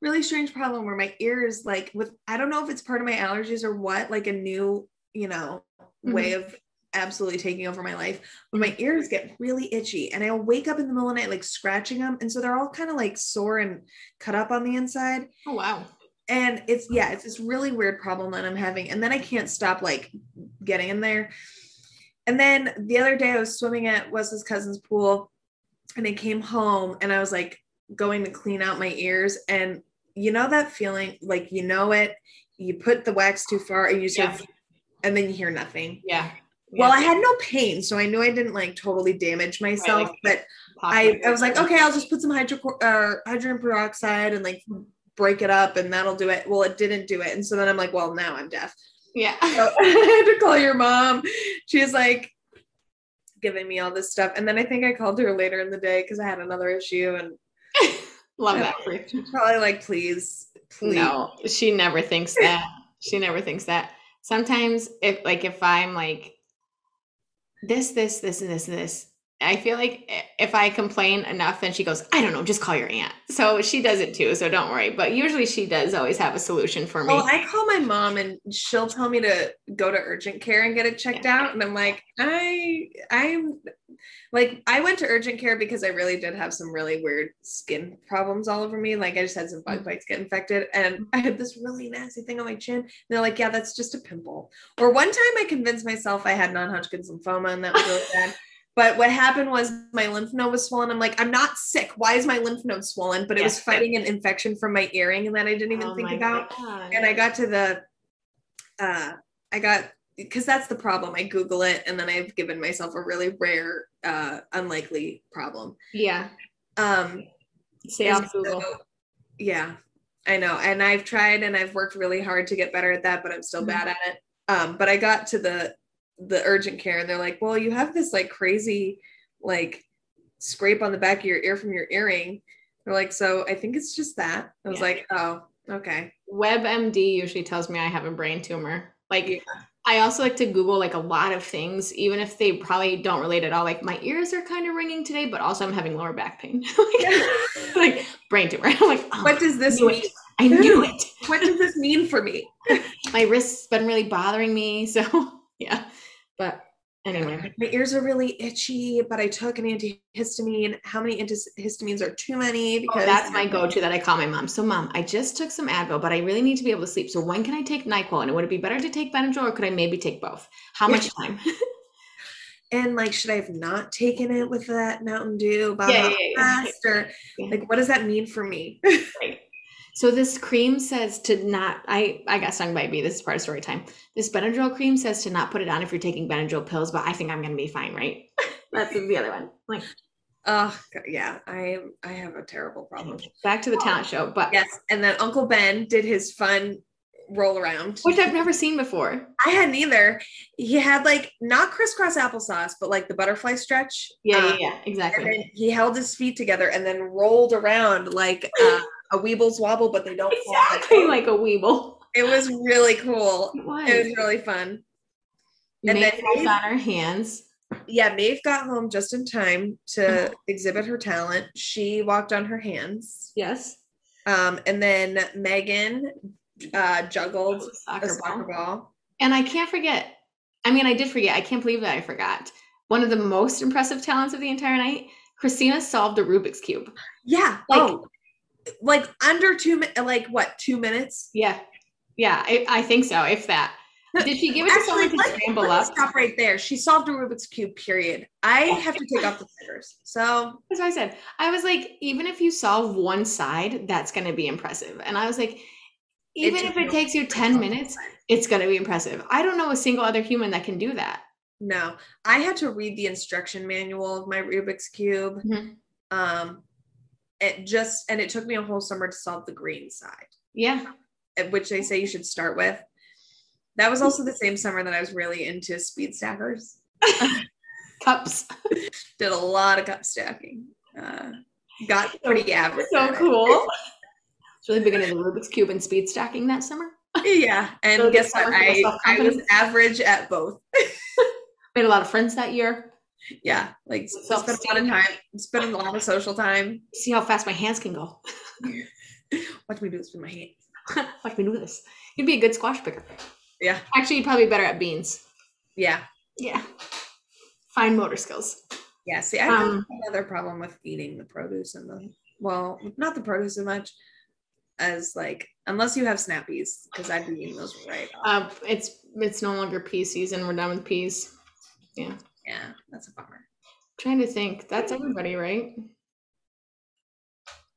really strange problem where my ears like with I don't know if it's part of my allergies or what, like a new, you know, mm-hmm. way of absolutely taking over my life. But my mm-hmm. ears get really itchy and I'll wake up in the middle of the night like scratching them. And so they're all kind of like sore and cut up on the inside oh wow. and it's yeah it's this really weird problem that i'm having and then i can't stop like getting in there and then the other day i was swimming at wes's cousin's pool and i came home and i was like going to clean out my ears and you know that feeling like you know it you put the wax too far and you Yeah. and then you hear nothing Yeah. well i had no pain so i knew i didn't like totally damage myself like- but I. I was like, okay, I'll just put some hydro uh, hydrogen peroxide and like break it up and that'll do it. Well, it didn't do it. And so then I'm like, well, now I'm deaf. Yeah. So I had to call your mom. She was like giving me all this stuff. And then I think I called her later in the day because I had another issue and Love that she's probably like, please, please. No, she never thinks that. she never thinks that. Sometimes if like if I'm like this, this, this, and this, and this, I feel like if I complain enough, then she goes, I don't know, just call your aunt. So she does it too. So don't worry. But usually she does always have a solution for me. Well, I call my mom and she'll tell me to go to urgent care and get it checked out. And I'm like, I, I'm like, I went to urgent care because I really did have some really weird skin problems all over me. Like, I just had some mm-hmm. bug bites get infected and I had this really nasty thing on my chin. And they're like, yeah, that's just a pimple. Or one time I convinced myself I had non Hodgkin's lymphoma and that was really bad. But what happened was my lymph node was swollen. I'm like, I'm not sick. Why is my lymph node swollen? But it was fighting an infection from my earring and that I didn't even Oh think about God. and I got to the uh I got because that's the problem. I Google it and then I've given myself a really rare, uh unlikely problem. yeah. Um Stay off Google. so- yeah, I know. And I've tried and I've worked really hard to get better at that, but I'm still Mhm. bad at it. Um, but I got to the the urgent care and they're like, Well, you have this like crazy like scrape on the back of your ear from your earring. They're like, so I think it's just that. I was Yeah. like, oh, okay. WebMD usually tells me I have a brain tumor. Like Yeah. I also like to Google like a lot of things, even if they probably don't relate at all. Like my ears are kind of ringing today, but also I'm having lower back pain. like, like brain tumor. I'm like, oh, what does this knew mean? it. I knew it. What does this mean for me? My wrist's been really bothering me. So yeah. But anyway. My ears are really itchy, but I took an antihistamine. How many antihistamines are too many? Oh, that's my go-to that I call my mom. So, mom, I just took some Advil, but I really need to be able to sleep. So, when can I take Nyquil? And would it be better to take Benadryl, or could I maybe take both? How much time? and like, should I have not taken it with that Mountain Dew? Blah, Yeah, blah, yeah, yeah. fast, or Yeah. like, what does that mean for me? Right. So this cream says to not. I I got stung by a bee. This is part of story time. This Benadryl cream says to not put it on if you're taking Benadryl pills, but I think I'm gonna be fine, right? That's the other one. Like, Oh yeah, I I have a terrible problem. Back to the talent show, but Yes, and then Uncle Ben did his fun roll around. which I've never seen before. I hadn't either. He had like not crisscross applesauce, but like the butterfly stretch. Yeah, Um, yeah, yeah, And exactly. then he held his feet together and then rolled around like uh, a Weebles wobble, but they don't. Exactly like a weeble. It was really cool. It was. It was really fun. and then Maeve- on her hands. Yeah, Maeve got home just in time to exhibit her talent. She walked on her hands. Yes. Um, and then Megan uh, juggled a Soccer soccer ball. ball. And I can't forget. I mean, I did forget. I can't believe that I forgot. One of the most impressive talents of the entire night. Christina solved a Rubik's cube. Yeah. Like- oh, like under two like what, two minutes? Yeah, yeah, I, I think so. If that. Did she give it to someone to scramble up? Stop right there. She solved a Rubik's Cube, period. I have to take off the fingers. So That's what I said. I was like, even if you solve one side, that's going to be impressive. And I was like, even if it takes you 10 minutes, it's going to be impressive. I don't know a single other human that can do that. no, I had to read the instruction manual of my Rubik's Cube. Mhm. Um, it just, and it took me a whole summer to solve the green side. Yeah. which they say you should start with. That was also the same summer that I was really into speed stackers. Cups. Did a lot of cup stacking. Uh, got pretty average. So cool. It's really big into the Rubik's Cube and speed stacking that summer. Yeah, and So guess what? summer full of I, I was average at both. Made a lot of friends that year. Yeah, like spent a lot of time, spent a lot of social time. See how fast my hands can go. Watch me do this with my hands. Watch me do this. You'd be a good squash picker. Yeah, Actually, you'd probably be better at beans. yeah, Yeah. Fine motor skills. yeah. See, I have Um, another problem with eating the produce and the well, not the produce so much as like unless you have snappies because I'd be eating those right off. Uh, it's it's no longer pea season. We're done with peas. Yeah, that's a bummer. trying to think. That's mm-hmm. everybody, right?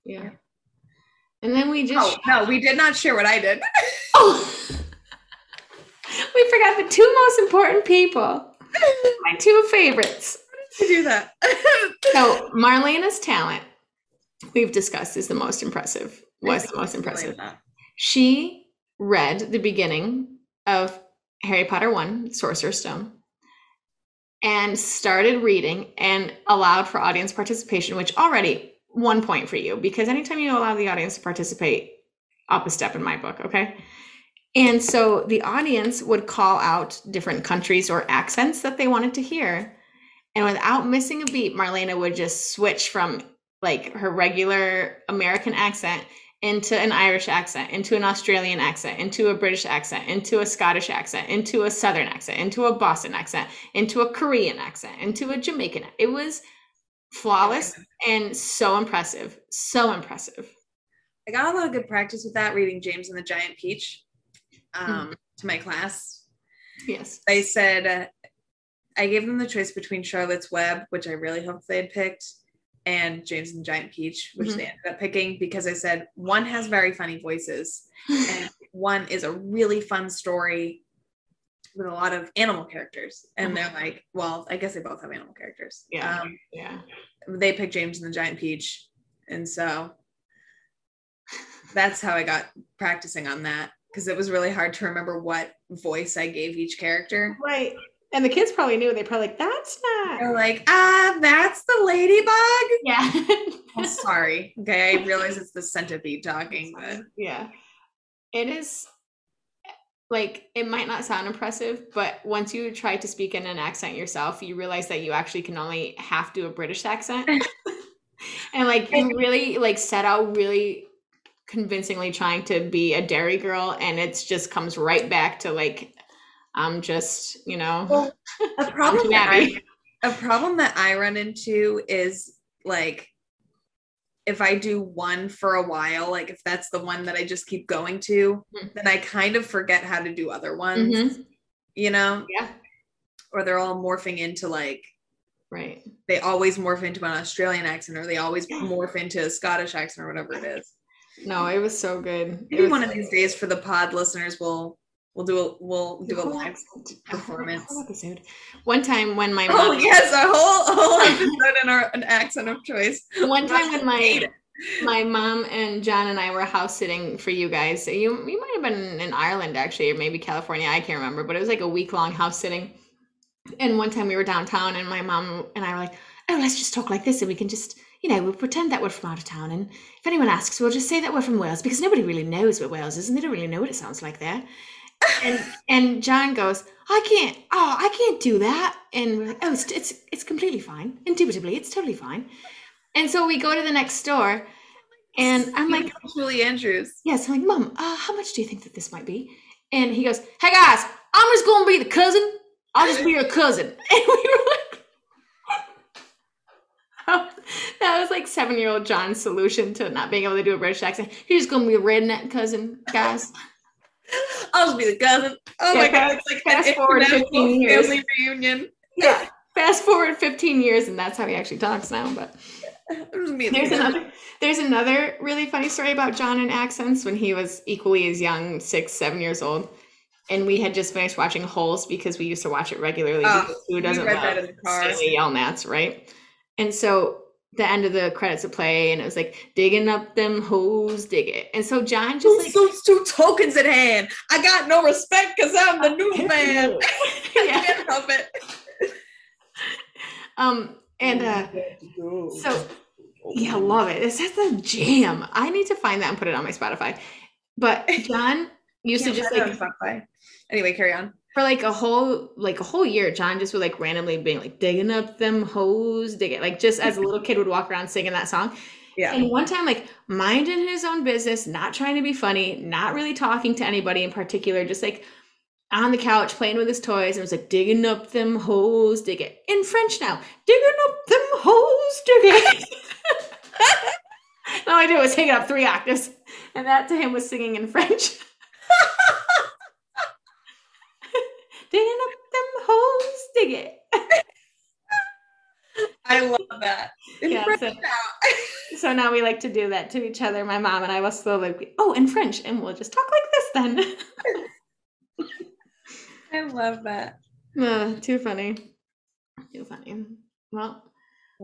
Yeah. Yeah. And then we just Oh no, we did not share what I did. Oh! we forgot the two most important people. My two favorites. to do that. So Marlena's talent, we've discussed, is the most impressive. Was the most impressive. She read the beginning of Harry Potter 1, Sorcerer's Stone, and started reading and allowed for audience participation, which already one point for you, because anytime you allow the audience to participate, up a step in my book, okay? And so the audience would call out different countries or accents that they wanted to hear. And without missing a beat, Marlena would just switch from like her regular American accent into an Irish accent, into an Australian accent, into a British accent, into a Scottish accent, into a Southern accent, into a Boston accent, into a Korean accent, into a Jamaican. It was flawless and so impressive. So impressive. I got a lot of good practice with that reading James and the Giant Peach um, to my class. Yes. They said uh, I gave them the choice between Charlotte's Web, which I really hoped they had picked, and James and the Giant Peach, which Mhm. they ended up picking because I said one has very funny voices and one is a really fun story with a lot of animal characters. And they're like, well, I guess they both have animal characters. Yeah. Um, yeah. they picked James and the Giant Peach. And so that's how I got practicing on that because it was really hard to remember what voice I gave each character. Right. And the kids probably knew. They probably like, that's not. They're like, ah, that's the ladybug. Yeah. Oh, sorry. Okay, I realize it's the centipede talking, but yeah. It is like it might not sound impressive, but once you try to speak in an accent yourself, you realize that you actually can only half do a British accent. and like you really like set out really convincingly trying to be a dairy girl and it's just comes right back to like I'm just, you know, Well, a problem that. I, a problem that I run into is like if I do one for a while, like if that's the one that I just keep going to, Mhm. then I kind of forget how to do other ones, Mhm. you know, yeah, or they're all morphing into like right. they always morph into an Australian accent or they always morph into a Scottish accent or whatever it is. No, it was so good. Maybe one of these days for the pod listeners, we'll We'll do a we'll do a live performance. Whole episode. One time when my Oh mom, yes, a whole whole episode in our an accent of choice. one time when my my mom and John and I were house sitting for you guys. So you you might have been in Ireland actually, or maybe California. I can't remember, but it was like a week long house sitting. And one time we were downtown, and my mom and I were like, "Oh, let's just talk like this, and we can just." You know, we'll pretend that we're from out of town, and if anyone asks, we'll just say that we're from Wales because nobody really knows where Wales is, and they don't really know what it sounds like there. And and John goes, I can't. Oh, I can't do that. And we're like, oh, it's it's it's completely fine. Indubitably, it's totally fine. And so we go to the next store, and I'm like, Julie Andrews. yes, I'm like, Mom, uh, how much do you think that this might be? And he goes, Hey guys, I'm just gonna be the cousin. I'll just be your cousin. And we were like, that was like seven year old John's solution to not being able to do a British accent. He's just gonna be a redneck cousin, guys. I'll just be the cousin. Oh Yeah, my god, it's like fast forward 15 years. family reunion. Yeah. Fast forward 15 years, and that's how he actually talks now. But I'm just gonna be the there's another there's another really funny story about John and accents when he was equally as young, six, seven years old. And we had just finished watching Holes because we used to watch it regularly. Oh, who doesn't love that in the car. Stanley Yelnats, right? And so the end of the credits would play, and it was like digging up them hoes, dig it. And so John just Who's like those two tokens at hand? I got no respect because I'm the new man. Yeah. can't help it. Um and uh so Yeah, love it. It's that's a jam. I need to find that and put it on my Spotify. But John used to just like it on Spotify. Anyway, carry on. For like a whole like a whole year, John just would like randomly being like digging up them hoes, dig it. Like just as a little kid would walk around singing that song. Yeah. And one time, like minding his own business, not trying to be funny, not really talking to anybody in particular, just like on the couch playing with his toys and was like digging up them hoes, dig it. In French now, digging up them hoes, dig it. All I did was take it up three octaves, and that to him was singing in French. digging up them hoes, dig it. I love that. In Yeah, French so- now. So now we like to do that to each other. My mom and I will slowly, be, oh, in French, and we'll just talk like this then. I love that. Uh, too funny. Too funny. Well,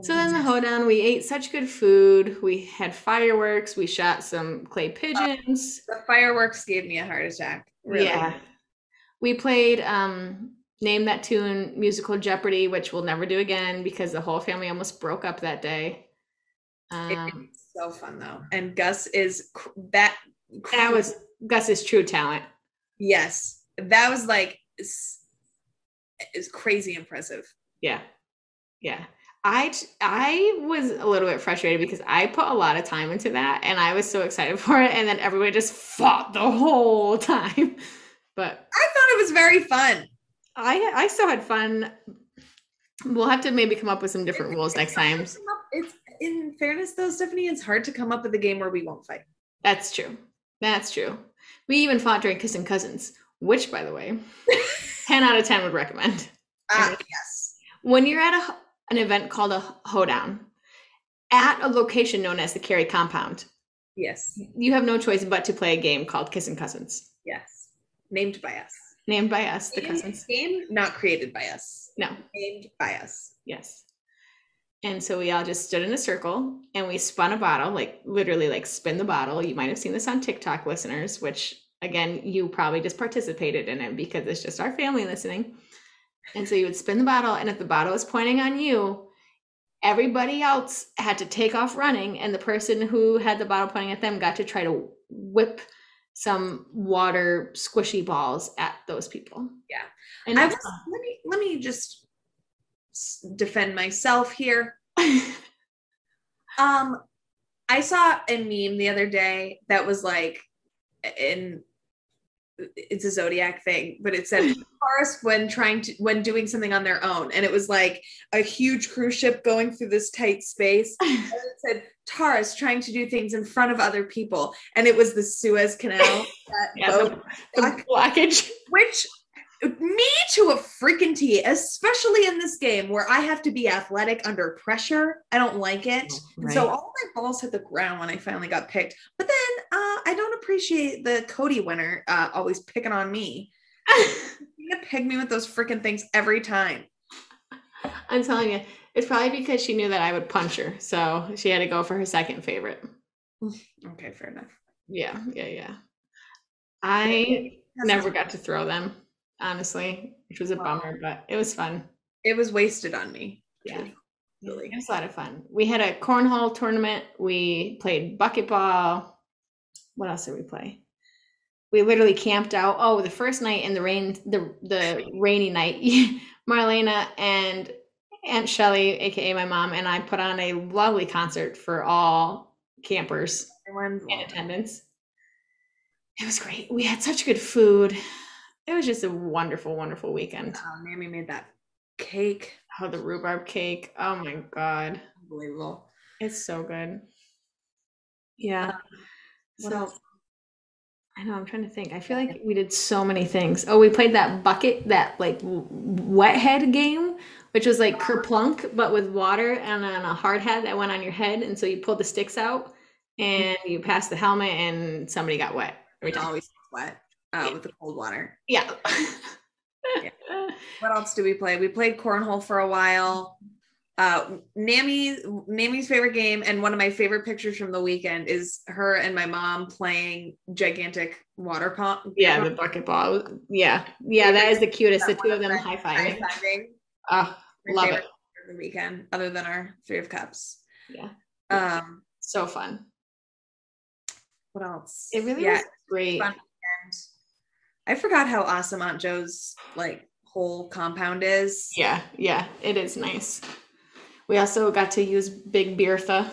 so then the hoedown, we ate such good food. We had fireworks. We shot some clay pigeons. the fireworks gave me a heart attack. Really. Yeah. We played um Name That Tune musical Jeopardy, which we'll never do again because the whole family almost broke up that day. Um, It's so fun though. And Gus is cr- that that was Gus's true talent. yes. That was like is, is crazy impressive. Yeah. Yeah. I I was a little bit frustrated because I put a lot of time into that and I was so excited for it and then everybody just fought the whole time. But I thought it was very fun. I I still had fun. We'll have to maybe come up with some different rules next time. It's in fairness though, Stephanie, it's hard to come up with a game where we won't fight. That's true. That's true. We even fought during Kissing Cousins, which by the way, 10 out of 10 would recommend. Ah, yes. When you're at a, an event called a hoedown at a location known as the Cary Compound, Yes. you have no choice but to play a game called Kissing Cousins, Yes. Named by us. Named by us, the Game- cousins. Game not created by us. No, Named by us. yes. And so we all just stood in a circle and we spun a bottle, like literally like spin the bottle. You might have seen this on TikTok listeners, which again, you probably just participated in it because it's just our family listening. And so you would spin the bottle, and if the bottle was pointing on you, everybody else had to take off running, and the person who had the bottle pointing at them got to try to whip some water squishy balls at those people. Yeah. And I was, let me let me just defend myself here. Um, I saw a meme the other day that was like, in it's a zodiac thing, but it said Taurus when trying to when doing something on their own, and it was like a huge cruise ship going through this tight space. And it said Taurus trying to do things in front of other people, and it was the Suez Canal that Yeah, the, the blockage. which me to a freaking T, especially in this game where I have to be athletic under pressure. I don't like it. And So all my balls hit the ground when I finally got picked. But then uh, I don't appreciate the Cody winner uh, always picking on me. You peg me with those freaking things every time. I'm telling you, it's probably because she knew that I would punch her, so she had to go for her second favorite. Okay, fair enough. Yeah, yeah, yeah. I never got to throw them, honestly, which was a bummer, but it was fun. It was wasted on me. Yeah. Really. It was a lot of fun. We had a cornhole tournament. We played bucket ball. What else did we play? We literally camped out. Oh, the first night in the rain, the the rainy night, Marlena and Aunt Shelly, aka my mom, and I put on a lovely concert for all campers Everyone's in attendance. It was great. We had such good food. It was just a wonderful, wonderful weekend. Oh, Mammy made that cake. Oh, the rhubarb cake. Oh my god. Unbelievable. It's so good. Yeah. Um, what so else? I know I'm trying to think. I feel like we did so many things. Oh, we played that bucket, that like wet head game, which was like kerplunk but with water and then a hard hat that went on your head, and so you pulled the sticks out and you passed the helmet, and somebody got wet every time. always wet uh, Yeah. with the cold water. Yeah. What else do we play? We played cornhole for a while. Uh, Nami, Nami's favorite game, and one of my favorite pictures from the weekend is her and my mom playing gigantic water pump. yeah, the bucket ball. Yeah, yeah, that is the cutest. The two of them high fiving. Oh, love it. the weekend, other than our three of cups. Yeah, Um, so fun. what else? It really yeah, was great. fun weekend. I forgot how awesome Aunt Joe's like whole compound is. Yeah, yeah, it is nice. We also got to use Big Bertha,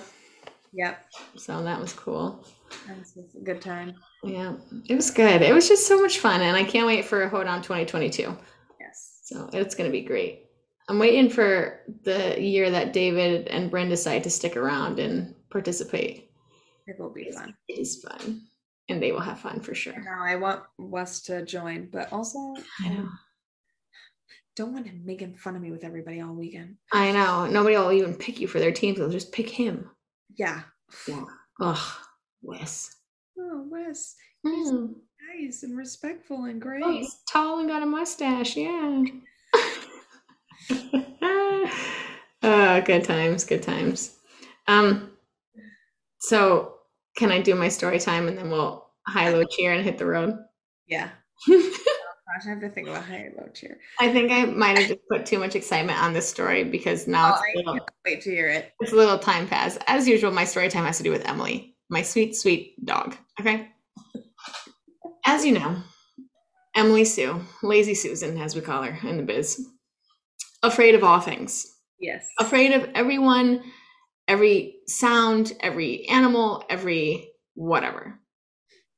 Yep. so that was cool. That was a good time. Yeah, it was good. It was just so much fun, and I can't wait for Hoedown 2022. Yes. So it's going to be great. I'm waiting for the year that David and Bryn decide to stick around and participate. It will be fun. It is fun, and they will have fun for sure. No, I want Wes to join, but also I know. don't want him making fun of me with everybody all weekend. I know. Nobody will even pick you for their teams. They'll just pick him. Yeah. Yeah. Ugh, Wes. Oh, Wes, Hmm. nice and respectful and great. Oh, he's tall and got a mustache. Yeah. Oh, good times, good times. Um, so can I do my story time and then we'll high low cheer and hit the road? Yeah. Gosh, I have to think about I low cheer. I think I might have just put too much excitement on this story because now Oh, it's, a little, wait to hear it. it's a little time pass. As usual, my story time has to do with Emily, my sweet, sweet dog. Okay. As you know, Emily Sue, Lazy Susan, as we call her in the biz, afraid of all things. Yes. afraid of everyone, every sound, every animal, every whatever.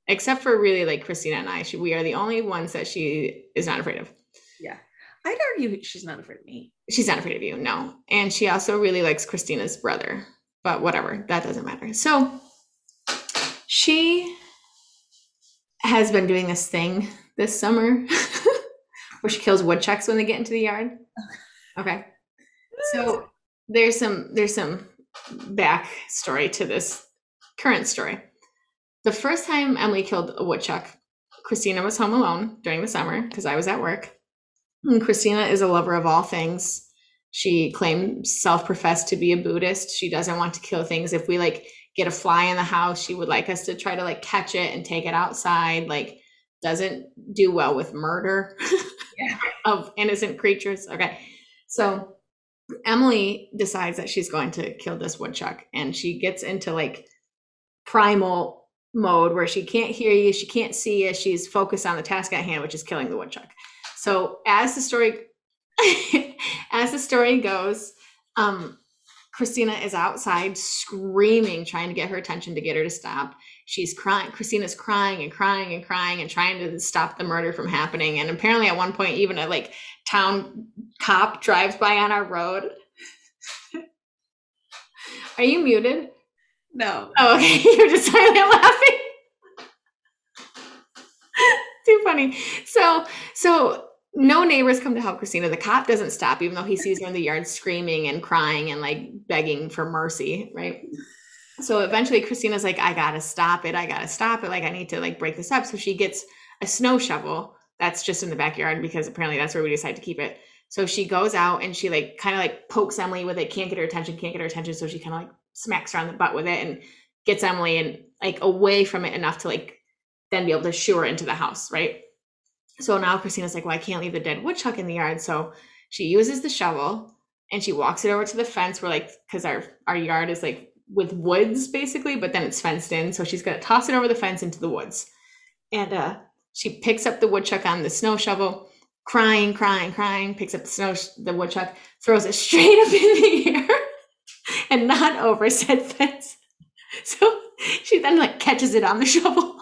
Except for really like Christina and I. She, we are the only ones that she is not afraid of. Yeah. I'd argue she's not afraid of me. She's not afraid of you, no. And she also really likes Christina's brother, but whatever, that doesn't matter. So she has been doing this thing this summer where she kills woodchucks when they get into the yard. Okay. So there's some there's some backstory to this current story. The first time Emily killed a woodchuck, Christina was home alone during the summer because I was at work. And Christina is a lover of all things. She claims self-professed to be a Buddhist. She doesn't want to kill things. If we like get a fly in the house, she would like us to try to like catch it and take it outside. Like doesn't do well with murder Yeah. of innocent creatures. Okay. So Emily decides that she's going to kill this woodchuck and she gets into like primal mode where she can't hear you, she can't see you, she's focused on the task at hand, which is killing the woodchuck. So as the story as the story goes, um Christina is outside screaming, trying to get her attention to get her to stop. She's crying. Christina's crying and crying and crying and trying to stop the murder from happening. And apparently, at one point, even a like town cop drives by on our road. Are you muted? No. Oh, okay. You're just silent laughing. Too funny. So, so no neighbors come to help Christina. The cop doesn't stop, even though he sees her in the yard screaming and crying and like begging for mercy, right? So eventually Christina's like, I gotta stop it. I gotta stop it. Like I need to like break this up. So she gets a snow shovel that's just in the backyard because apparently that's where we decide to keep it. So she goes out and she like kind of like pokes Emily with it, can't get her attention, can't get her attention. So she kind of like smacks her on the butt with it and gets Emily and like away from it enough to like then be able to shoo her into the house, right? So now Christina's like, well, I can't leave the dead woodchuck in the yard. So she uses the shovel and she walks it over to the fence where like because our our yard is like with woods basically, but then it's fenced in. So she's gonna toss it over the fence into the woods. And uh she picks up the woodchuck on the snow shovel, crying, crying, crying, picks up the snow the woodchuck, throws it straight up in the air and not over said fence. So she then like catches it on the shovel.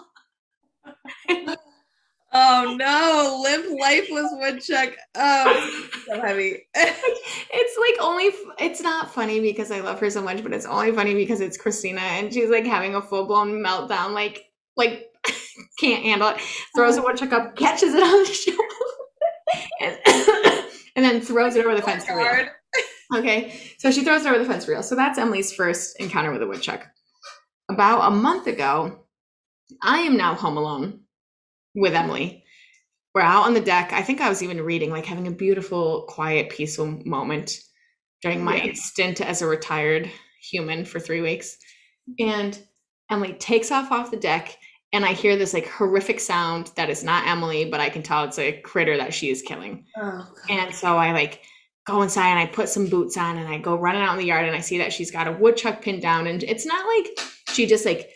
Oh no, limp lifeless woodchuck. Oh, so heavy. it's like only it's not funny because I love her so much, but it's only funny because it's Christina and she's like having a full blown meltdown, like like can't handle it. Throws a woodchuck up, catches it on the shovel, and, and then throws it over the fence. Okay, so she throws it over the fence real. So that's Emily's first encounter with a woodchuck. About a month ago, I am now home alone with Emily. We're out on the deck. I think I was even reading, like having a beautiful, quiet, peaceful moment during my yeah. stint as a retired human for three weeks. Mm-hmm. And Emily takes off off the deck, and I hear this like horrific sound that is not Emily, but I can tell it's a critter that she is killing. Oh, and so I like go inside and I put some boots on and I go running out in the yard and I see that she's got a woodchuck pinned down. And it's not like she just like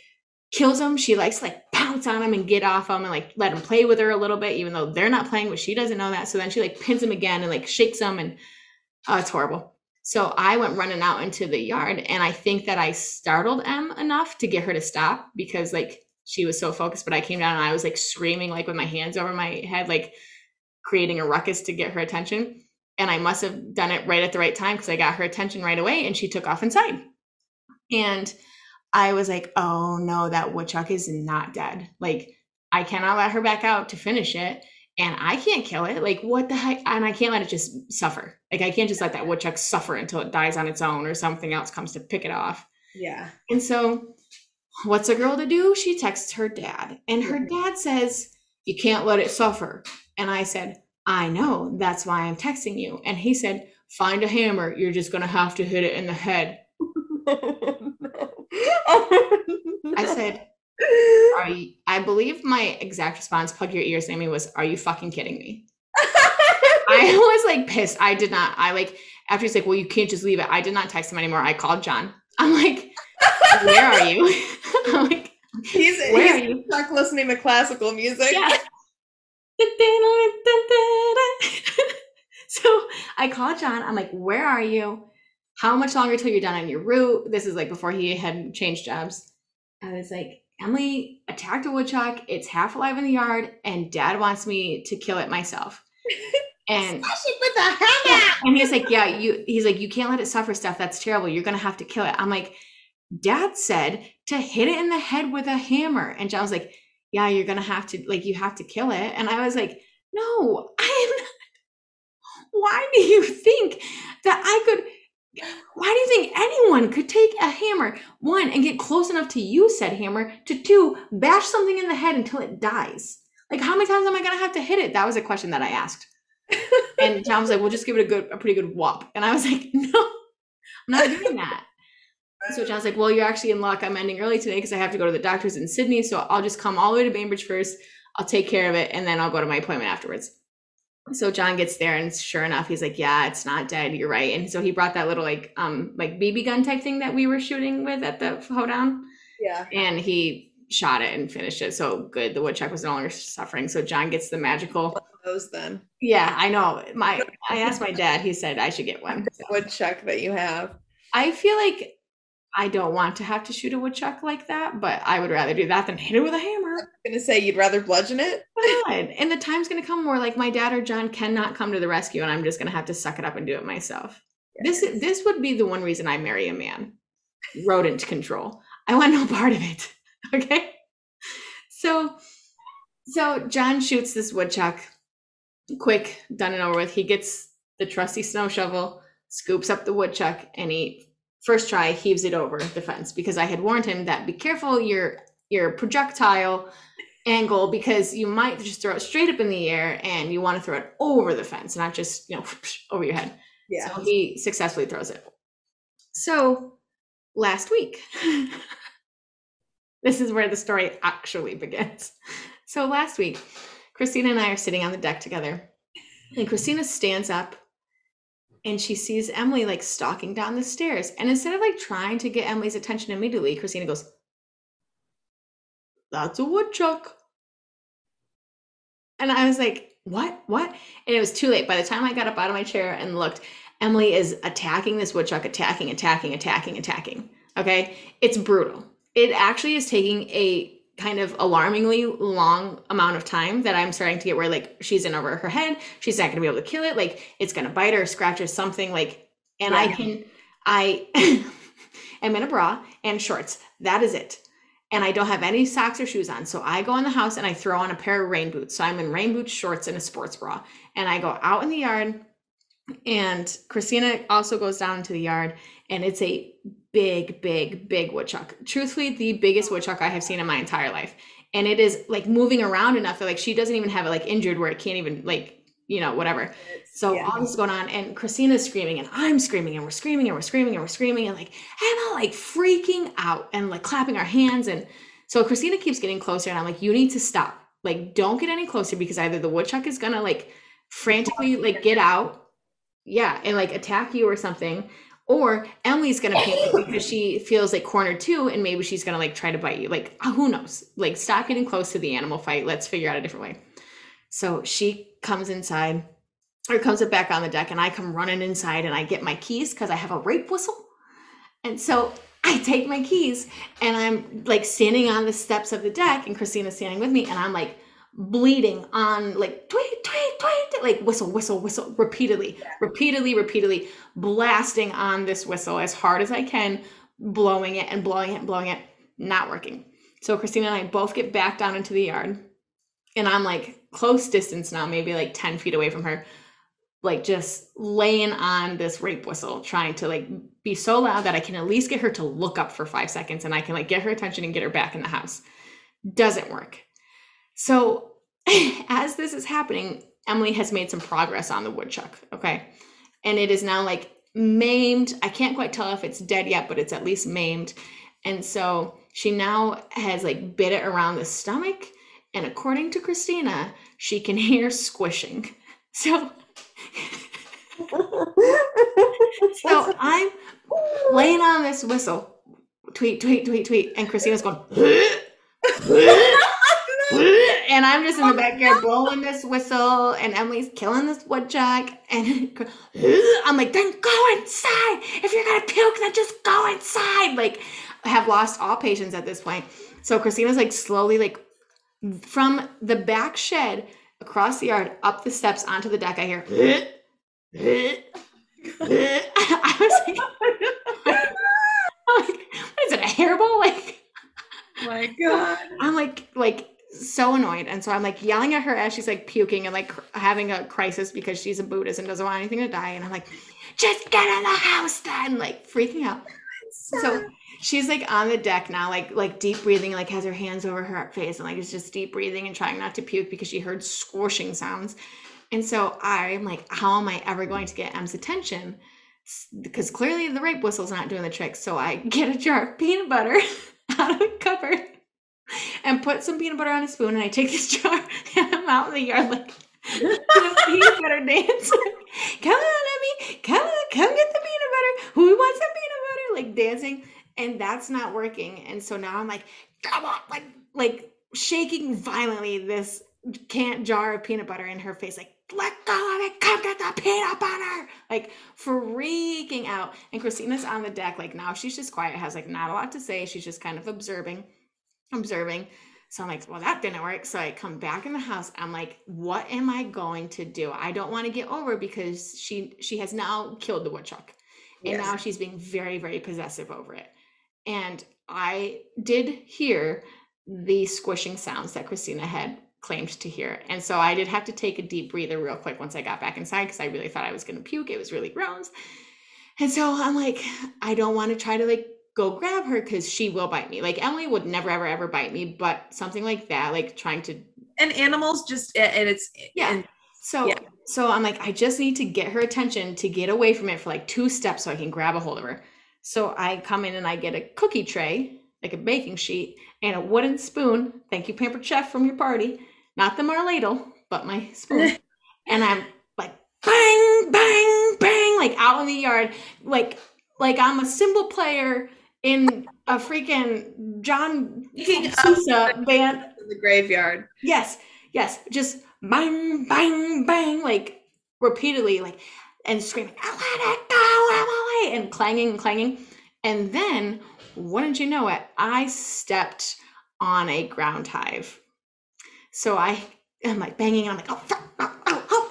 kills them. She likes like pounce on them and get off them and like let them play with her a little bit, even though they're not playing, but she doesn't know that. So then she like pins them again and like shakes them and oh, it's horrible. So I went running out into the yard and I think that I startled Em enough to get her to stop because like she was so focused, but I came down and I was like screaming like with my hands over my head, like creating a ruckus to get her attention. And I must have done it right at the right time because I got her attention right away and she took off inside. And I was like, oh no, that woodchuck is not dead. Like, I cannot let her back out to finish it. And I can't kill it. Like, what the heck? And I can't let it just suffer. Like, I can't just let that woodchuck suffer until it dies on its own or something else comes to pick it off. Yeah. And so, what's a girl to do? She texts her dad. And her mm-hmm. dad says, you can't let it suffer. And I said, I know. That's why I'm texting you. And he said, find a hammer. You're just going to have to hit it in the head. I said, are you, I believe my exact response, plug your ears, Amy, was, Are you fucking kidding me? I was like pissed. I did not. I like, after he's like, Well, you can't just leave it. I did not text him anymore. I called John. I'm like, Where are you? I'm like, He's, where he's are you? stuck listening to classical music. Yeah. so I called John. I'm like, Where are you? How much longer till you're done on your route? This is like before he had changed jobs. I was like, Emily attacked a woodchuck. It's half alive in the yard, and dad wants me to kill it myself. And with a hammer. And he's like, Yeah, you he's like, you can't let it suffer stuff. That's terrible. You're gonna have to kill it. I'm like, Dad said to hit it in the head with a hammer. And John was like, Yeah, you're gonna have to like you have to kill it. And I was like, No, I am not. Why do you think that I could why do you think anyone could take a hammer, one, and get close enough to use said hammer, to two, bash something in the head until it dies? Like, how many times am I gonna have to hit it? That was a question that I asked. and John was like, "We'll just give it a good, a pretty good whop." And I was like, "No, I'm not doing that." so John's like, "Well, you're actually in luck. I'm ending early today because I have to go to the doctor's in Sidney. So I'll just come all the way to Bainbridge first. I'll take care of it, and then I'll go to my appointment afterwards." So John gets there and sure enough, he's like, yeah, it's not dead. You're right. And so he brought that little like, um, like BB gun type thing that we were shooting with at the hoedown. Yeah. And he shot it and finished it. So good. The woodchuck was no longer suffering. So John gets the magical. Those then. Yeah, I know. My, I asked my dad, he said I should get one. So. Woodchuck that you have. I feel like I don't want to have to shoot a woodchuck like that, but I would rather do that than hit it with a hammer. I'm gonna say you'd rather bludgeon it. and the time's gonna come where like my dad or John cannot come to the rescue, and I'm just gonna have to suck it up and do it myself. Yes. This this would be the one reason I marry a man. Rodent control. I want no part of it. Okay. So so John shoots this woodchuck. Quick, done and over with. He gets the trusty snow shovel, scoops up the woodchuck, and he first try heaves it over the fence because I had warned him that be careful your your projectile angle because you might just throw it straight up in the air and you want to throw it over the fence, not just, you know, over your head. Yeah. So he successfully throws it. So last week, this is where the story actually begins. So last week, Christina and I are sitting on the deck together, and Christina stands up and she sees Emily like stalking down the stairs. And instead of like trying to get Emily's attention immediately, Christina goes, That's a woodchuck. And I was like, What? What? And it was too late. By the time I got up out of my chair and looked, Emily is attacking this woodchuck, attacking, attacking, attacking, attacking. Okay. It's brutal. It actually is taking a kind of alarmingly long amount of time that I'm starting to get where like she's in over her head. She's not gonna be able to kill it. Like it's gonna bite her, scratch her, something like and I can I am in a bra and shorts. That is it. And I don't have any socks or shoes on. So I go in the house and I throw on a pair of rain boots. So I'm in rain boots, shorts, and a sports bra. And I go out in the yard. And Christina also goes down into the yard. And it's a big, big, big woodchuck. Truthfully, the biggest woodchuck I have seen in my entire life. And it is like moving around enough that like she doesn't even have it like injured where it can't even like, you know, whatever. So Yeah. all this is going on, and Christina's screaming, and I'm screaming, and we're screaming, and we're screaming, and we're screaming, and like Emma like freaking out and like clapping our hands. And so Christina keeps getting closer, and I'm like, you need to stop. Like, don't get any closer because either the woodchuck is gonna like frantically like get out, yeah, and like attack you or something, or Emily's gonna panic because she feels like cornered too, and maybe she's gonna like try to bite you. Like, who knows? Like, stop getting close to the animal fight. Let's figure out a different way. So she comes inside or comes it back on the deck and I come running inside and I get my keys because I have a rape whistle. And so I take my keys and I'm like standing on the steps of the deck and Christina's standing with me and I'm like bleeding on like tweet, tweet, tweet, like whistle, whistle, whistle repeatedly, repeatedly, repeatedly blasting on this whistle as hard as I can, blowing it and blowing it and blowing it, not working. So Christina and I both get back down into the yard and I'm like close distance now, maybe like 10 feet away from her, like just laying on this rape whistle, trying to like be so loud that I can at least get her to look up for five seconds and I can like get her attention and get her back in the house. Doesn't work. So as this is happening, Emily has made some progress on the woodchuck. Okay. And it is now like maimed. I can't quite tell if it's dead yet, but it's at least maimed. And so she now has like bit it around the stomach. And according to Christina, she can hear squishing. So so I'm laying on this whistle, tweet, tweet, tweet, tweet, and Christina's going, and I'm just in the oh backyard blowing this whistle, and Emily's killing this woodchuck, and I'm like, then go inside. If you're gonna puke, then just go inside. Like, I have lost all patience at this point. So Christina's like slowly, like, from the back shed across the yard up the steps onto the deck. I hear. I was like, I'm like, what is it, a hairball? Like, my god. I'm like, like so annoyed, and so I'm like yelling at her as she's like puking and like cr- having a crisis because she's a Buddhist and doesn't want anything to die, and I'm like, just get in the house then, like freaking out. So she's like on the deck now, like like deep breathing, like has her hands over her face and like is just deep breathing and trying not to puke because she heard squishing sounds. And so I'm like, how am I ever going to get Em's attention? Because clearly the rape whistle's not doing the trick. So I get a jar of peanut butter out of the cupboard and put some peanut butter on a spoon. And I take this jar and I'm out in the yard like peanut butter dance. come on, Emmy, come on, come get the peanut butter. Who wants some peanut butter? Like dancing, and that's not working. And so now I'm like, come on, like like shaking violently this can't jar of peanut butter in her face, like let go of it, come get the peanut butter, like freaking out. And Christina's on the deck, like now she's just quiet, has like not a lot to say. She's just kind of observing, observing. So I'm like, well, that didn't work. So I come back in the house. I'm like, what am I going to do? I don't want to get over because she she has now killed the woodchuck. And Yes. now she's being very, very possessive over it. And I did hear the squishing sounds that Christina had claimed to hear. And so I did have to take a deep breather real quick once I got back inside because I really thought I was going to puke. It was really gross. And so I'm like, I don't want to try to like go grab her because she will bite me. Like Emily would never, ever, ever bite me, but something like that, like trying to. And animals just, and it's, yeah. and So, Yeah. so I'm like, I just need to get her attention to get away from it for like two steps so I can grab a hold of her. So I come in and I get a cookie tray, like a baking sheet, and a wooden spoon. Thank you, Pampered Chef, from your party. Not the Marladle, but my spoon. and I'm like, bang, bang, bang, like out in the yard, like, like I'm a cymbal player in a freaking John of- um, Sousa band. in the graveyard. Yes, yes, just bang, bang, bang, like repeatedly, like and screaming, I let it go, Emily, and clanging and clanging. And then, wouldn't you know it, I stepped on a ground hive. So I am like banging, I'm like, oh, oh, oh, oh.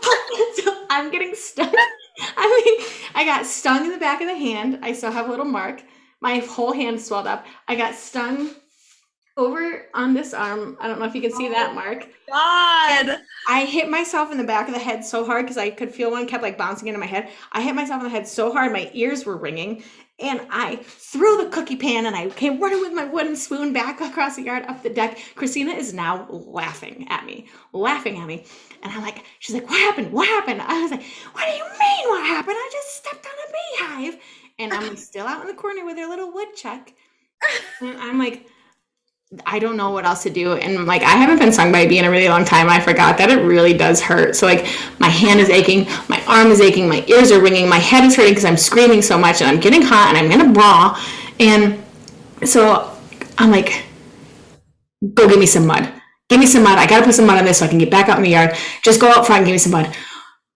So I'm getting stung. I mean, I got stung in the back of the hand. I still have a little mark. My whole hand swelled up. I got stung over on this arm. I don't know if you can see that oh mark. God. I hit myself in the back of the head so hard because I could feel one kept like bouncing into my head. I hit myself in the head so hard my ears were ringing, and I threw the cookie pan and I came running with my wooden spoon back across the yard up the deck. Christina is now laughing at me, laughing at me, and I'm like, she's like, what happened? What happened? I was like, what do you mean? What happened? I just stepped on a beehive, and I'm still out in the corner with her little woodchuck, and I'm like. I don't know what else to do. And like, I haven't been stung by a bee in a really long time. I forgot that it really does hurt. So, like, my hand is aching, my arm is aching, my ears are ringing, my head is hurting because I'm screaming so much and I'm getting hot and I'm in a bra. And so I'm like, go give me some mud. Give me some mud. I gotta put some mud on this so I can get back out in the yard. Just go out front and give me some mud.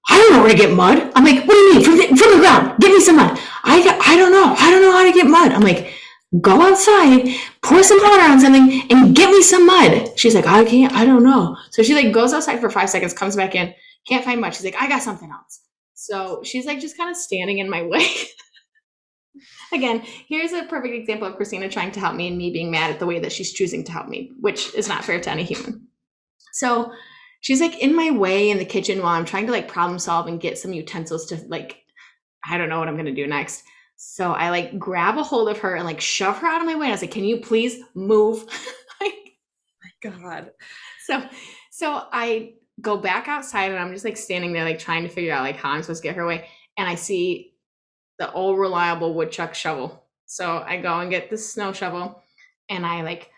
I don't know where to get mud. I'm like, what do you mean? From the, from the ground. Give me some mud. I, I don't know. I don't know how to get mud. I'm like, go outside, pour some water on something, and get me some mud. She's like, I can't, I don't know. So she like goes outside for five seconds, comes back in, can't find mud. She's like, I got something else. So she's like just kind of standing in my way. Again, here's a perfect example of Christina trying to help me and me being mad at the way that she's choosing to help me, which is not fair to any human. So she's like in my way in the kitchen while I'm trying to like problem solve and get some utensils to like, I don't know what I'm gonna do next. So I like grab a hold of her and like shove her out of my way. And I was like, can you please move? like, my God. so so I go back outside and I'm just like standing there like trying to figure out like how I'm supposed to get her away. And I see the old reliable woodchuck shovel. So I go and get the snow shovel and I like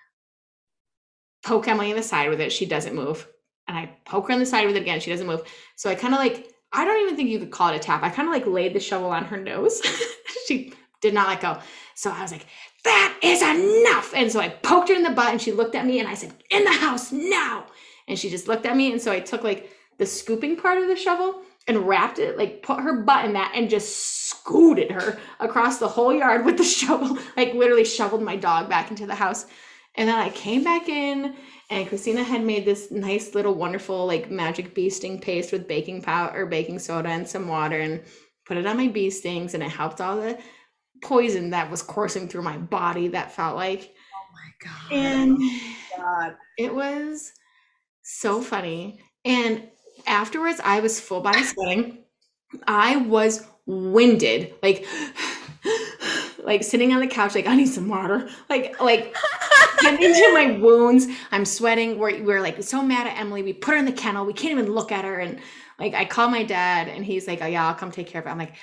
poke Emily in the side with it. She doesn't move. And I poke her in the side with it again. She doesn't move. So I kind of like, I don't even think you could call it a tap. I kind of like laid the shovel on her nose. she did not let go. So I was like, that is enough. And so I poked her in the butt and she looked at me and I said, in the house now. And she just looked at me. And so I took like the scooping part of the shovel and wrapped it, like put her butt in that and just scooted her across the whole yard with the shovel, like literally shoveled my dog back into the house. And then I came back in and Christina had made this nice little wonderful like magic bee sting paste with baking powder or baking soda and some water and put it on my bee stings and it helped all the poison that was coursing through my body that felt like Oh my God. and oh God. it was so funny. And afterwards, I was full body sweating. I was winded, like, like sitting on the couch, like I need some water, like, like into my wounds. I'm sweating. We're we're like so mad at Emily. We put her in the kennel. We can't even look at her. And like I call my dad, and he's like, "Oh yeah, I'll come take care of it." I'm like.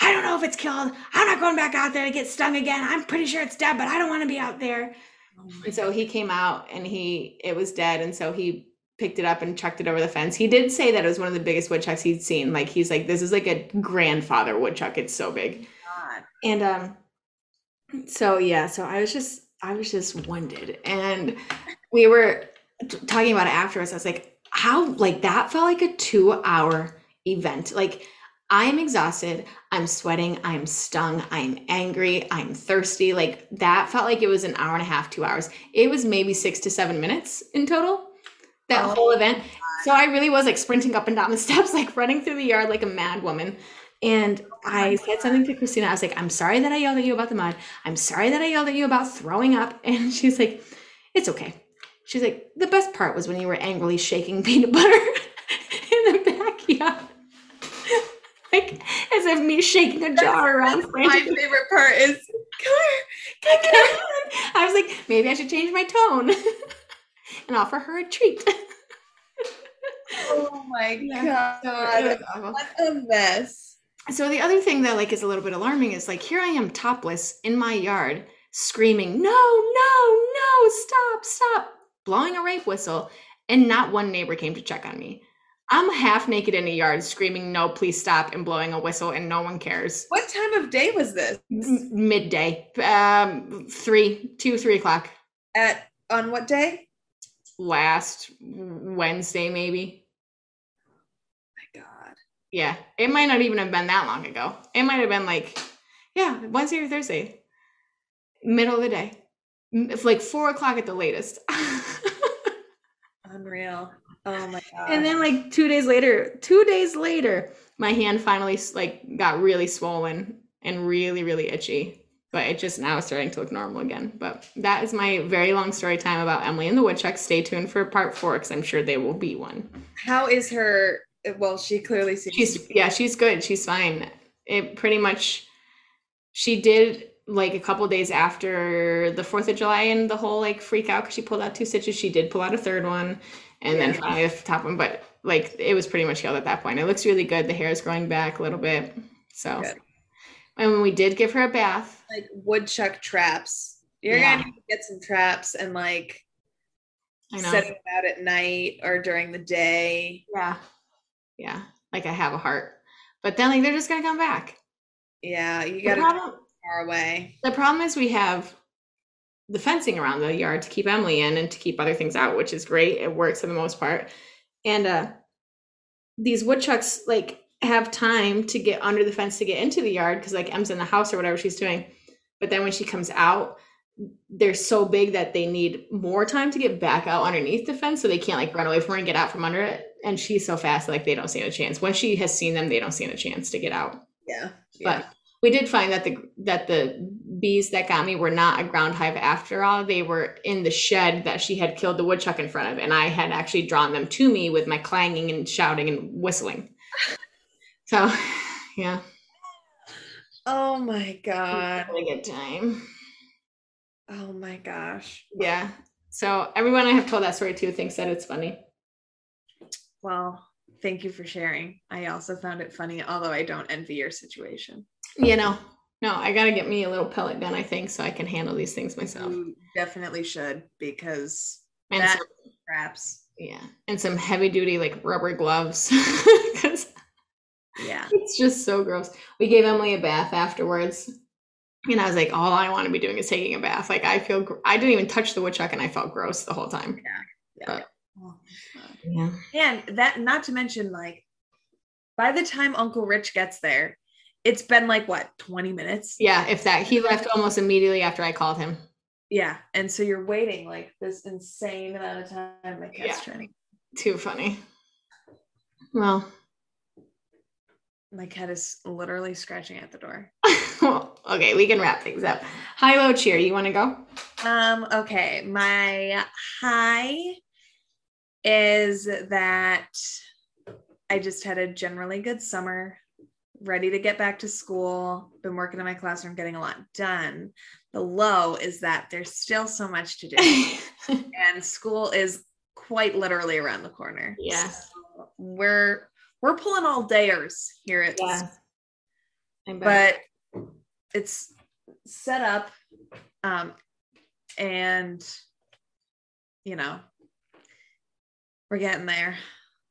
I don't know if it's killed. I'm not going back out there to get stung again. I'm pretty sure it's dead, but I don't want to be out there. Oh And so he came out and he it was dead and so he picked it up and chucked it over the fence. He did say that it was one of the biggest woodchucks he'd seen. Like he's like this is like a grandfather woodchuck. It's so big. God. And um so yeah, so I was just I was just winded and we were t- talking about it afterwards. I was like how like that felt like a 2 hour event. Like I am exhausted. I'm sweating. I'm stung. I'm angry. I'm thirsty. Like that felt like it was an hour and a half, two hours. It was maybe six to seven minutes in total, that Oh whole event. So I really was like sprinting up and down the steps, like running through the yard like a mad woman. And oh I said something to Christina. I was like, I'm sorry that I yelled at you about the mud. I'm sorry that I yelled at you about throwing up. And she's like, It's okay. She's like, The best part was when you were angrily shaking peanut butter in the backyard. like as if me shaking a jar around my favorite part is come here, I was like, maybe I should change my tone and offer her a treat. Oh my. So god. what a mess. So the other thing that like is a little bit alarming is like here I am topless in my yard screaming, "No, no, no, stop, stop." blowing a rape whistle and not one neighbor came to check on me. I'm half naked in a yard screaming, "No, please stop," and blowing a whistle and no one cares. What time of day was this? M- midday, um, three, two, three o'clock At on what day? last Wednesday, maybe. Yeah, it might not even have been that long ago. It might have been like, yeah, Wednesday or Thursday, middle of the day, it's like four o'clock at the latest. Unreal. Oh my god. and then like two days later, two days later, my hand finally like got really swollen and really, really itchy. But it just now is starting to look normal again. But that is my very long story time about Emily and the Woodchuck. Stay tuned for part four because I'm sure they will be one. how is her well, she clearly seems She's yeah, she's good. She's fine. It pretty much she did like a couple days after the Fourth of July and the whole like freak out because she pulled out two stitches. She did pull out a third one, and then finally the top one. But like it was pretty much healed at that point. It looks really good. The hair is growing back a little bit. So, Good. and when we did give her a bath, like woodchuck traps. You're Yeah. gonna need to get some traps and like I know. set them out at night or during the day. yeah, yeah. Like I have a heart, but then like they're just gonna come back. Yeah, you gotta problem, far away. The problem is we have the fencing around the yard to keep Emily in and to keep other things out, which is great. It works for the most part. And uh these woodchucks like have time to get under the fence to get into the yard because like Em's in the house or whatever she's doing. But then when she comes out, they're so big that they need more time to get back out underneath the fence so they can't like run away from her and get out from under it. And she's so fast, like they don't stand a chance. When she has seen them, they don't stand a chance to get out. Yeah. yeah. But we did find that the that the bees that got me were not a ground hive after all. They were in the shed that she had killed the woodchuck in front of, and I had actually drawn them to me with my clanging and shouting and whistling. So, yeah, oh my god. really good time. Oh my gosh. Yeah. So everyone I have told that story to thinks that it's funny. Well, thank you for sharing. I also found it funny, although I don't envy your situation. You know, no, I gotta get me a little pellet gun, I think, so I can handle these things myself. You definitely should because And that some, traps. yeah, and some heavy duty like rubber gloves because Yeah. it's just so gross. We gave Emily a bath afterwards. And I was like, all I want to be doing is taking a bath. Like I feel, gr- I didn't even touch the woodchuck, and I felt gross the whole time. Yeah. But- Oh my God. Yeah, And that, not to mention, like, by the time Uncle Rich gets there, it's been like what, 20 minutes? yeah. If that, he left almost immediately after I called him. Yeah. And so you're waiting like this insane amount of time. My cat's Yeah. trying to, Too funny. Well, my cat is literally scratching at the door. well, okay, we can wrap things up. High, low, cheer. You want to go? Um, okay. My high is that I just had a generally good summer, ready to get back to school, been working in my classroom, getting a lot done. The low is that there's still so much to do, and school is quite literally around the corner. Yeah. So we're we're pulling all dayers here at yeah. But it's set up um and you know we're getting there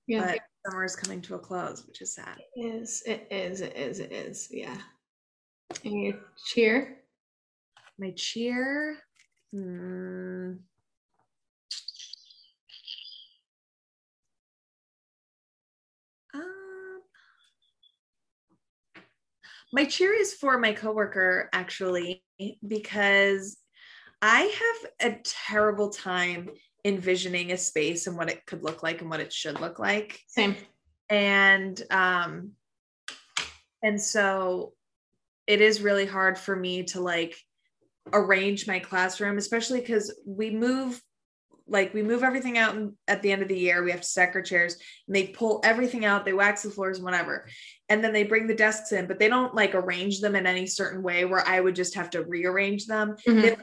yeah. but summer is coming to a close which is sad It is. It is. It is. It is. Yeah. And your cheer. my cheer hmm, um, my cheer is for my coworker actually because I have a terrible time envisioning a space and what it could look like and what it should look like. Same. And um and so it is really hard for me to like arrange my classroom, especially because we move like we move everything out at the end of the year we have to stack our chairs and they pull everything out they wax the floors whatever and then they bring the desks in but they don't like arrange them in any certain way where i would just have to rearrange them Mhm. They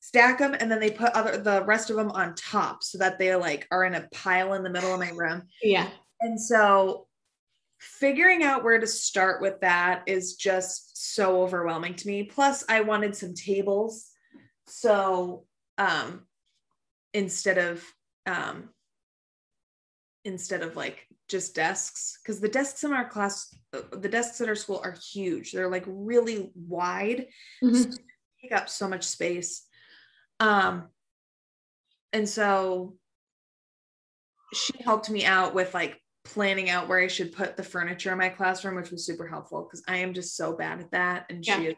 stack them and then they put other the rest of them on top so that they like are in a pile in the middle of my room Yeah. and so figuring out where to start with that is just so overwhelming to me. Plus, I wanted some tables. So um instead of um instead of like just desks because the desks in our class uh, the desks at our school are huge they're like really wide Mhm. take up so much space. Um, and so she helped me out with like planning out where I should put the furniture in my classroom, which was super helpful because I am just so bad at that, and Yeah. she is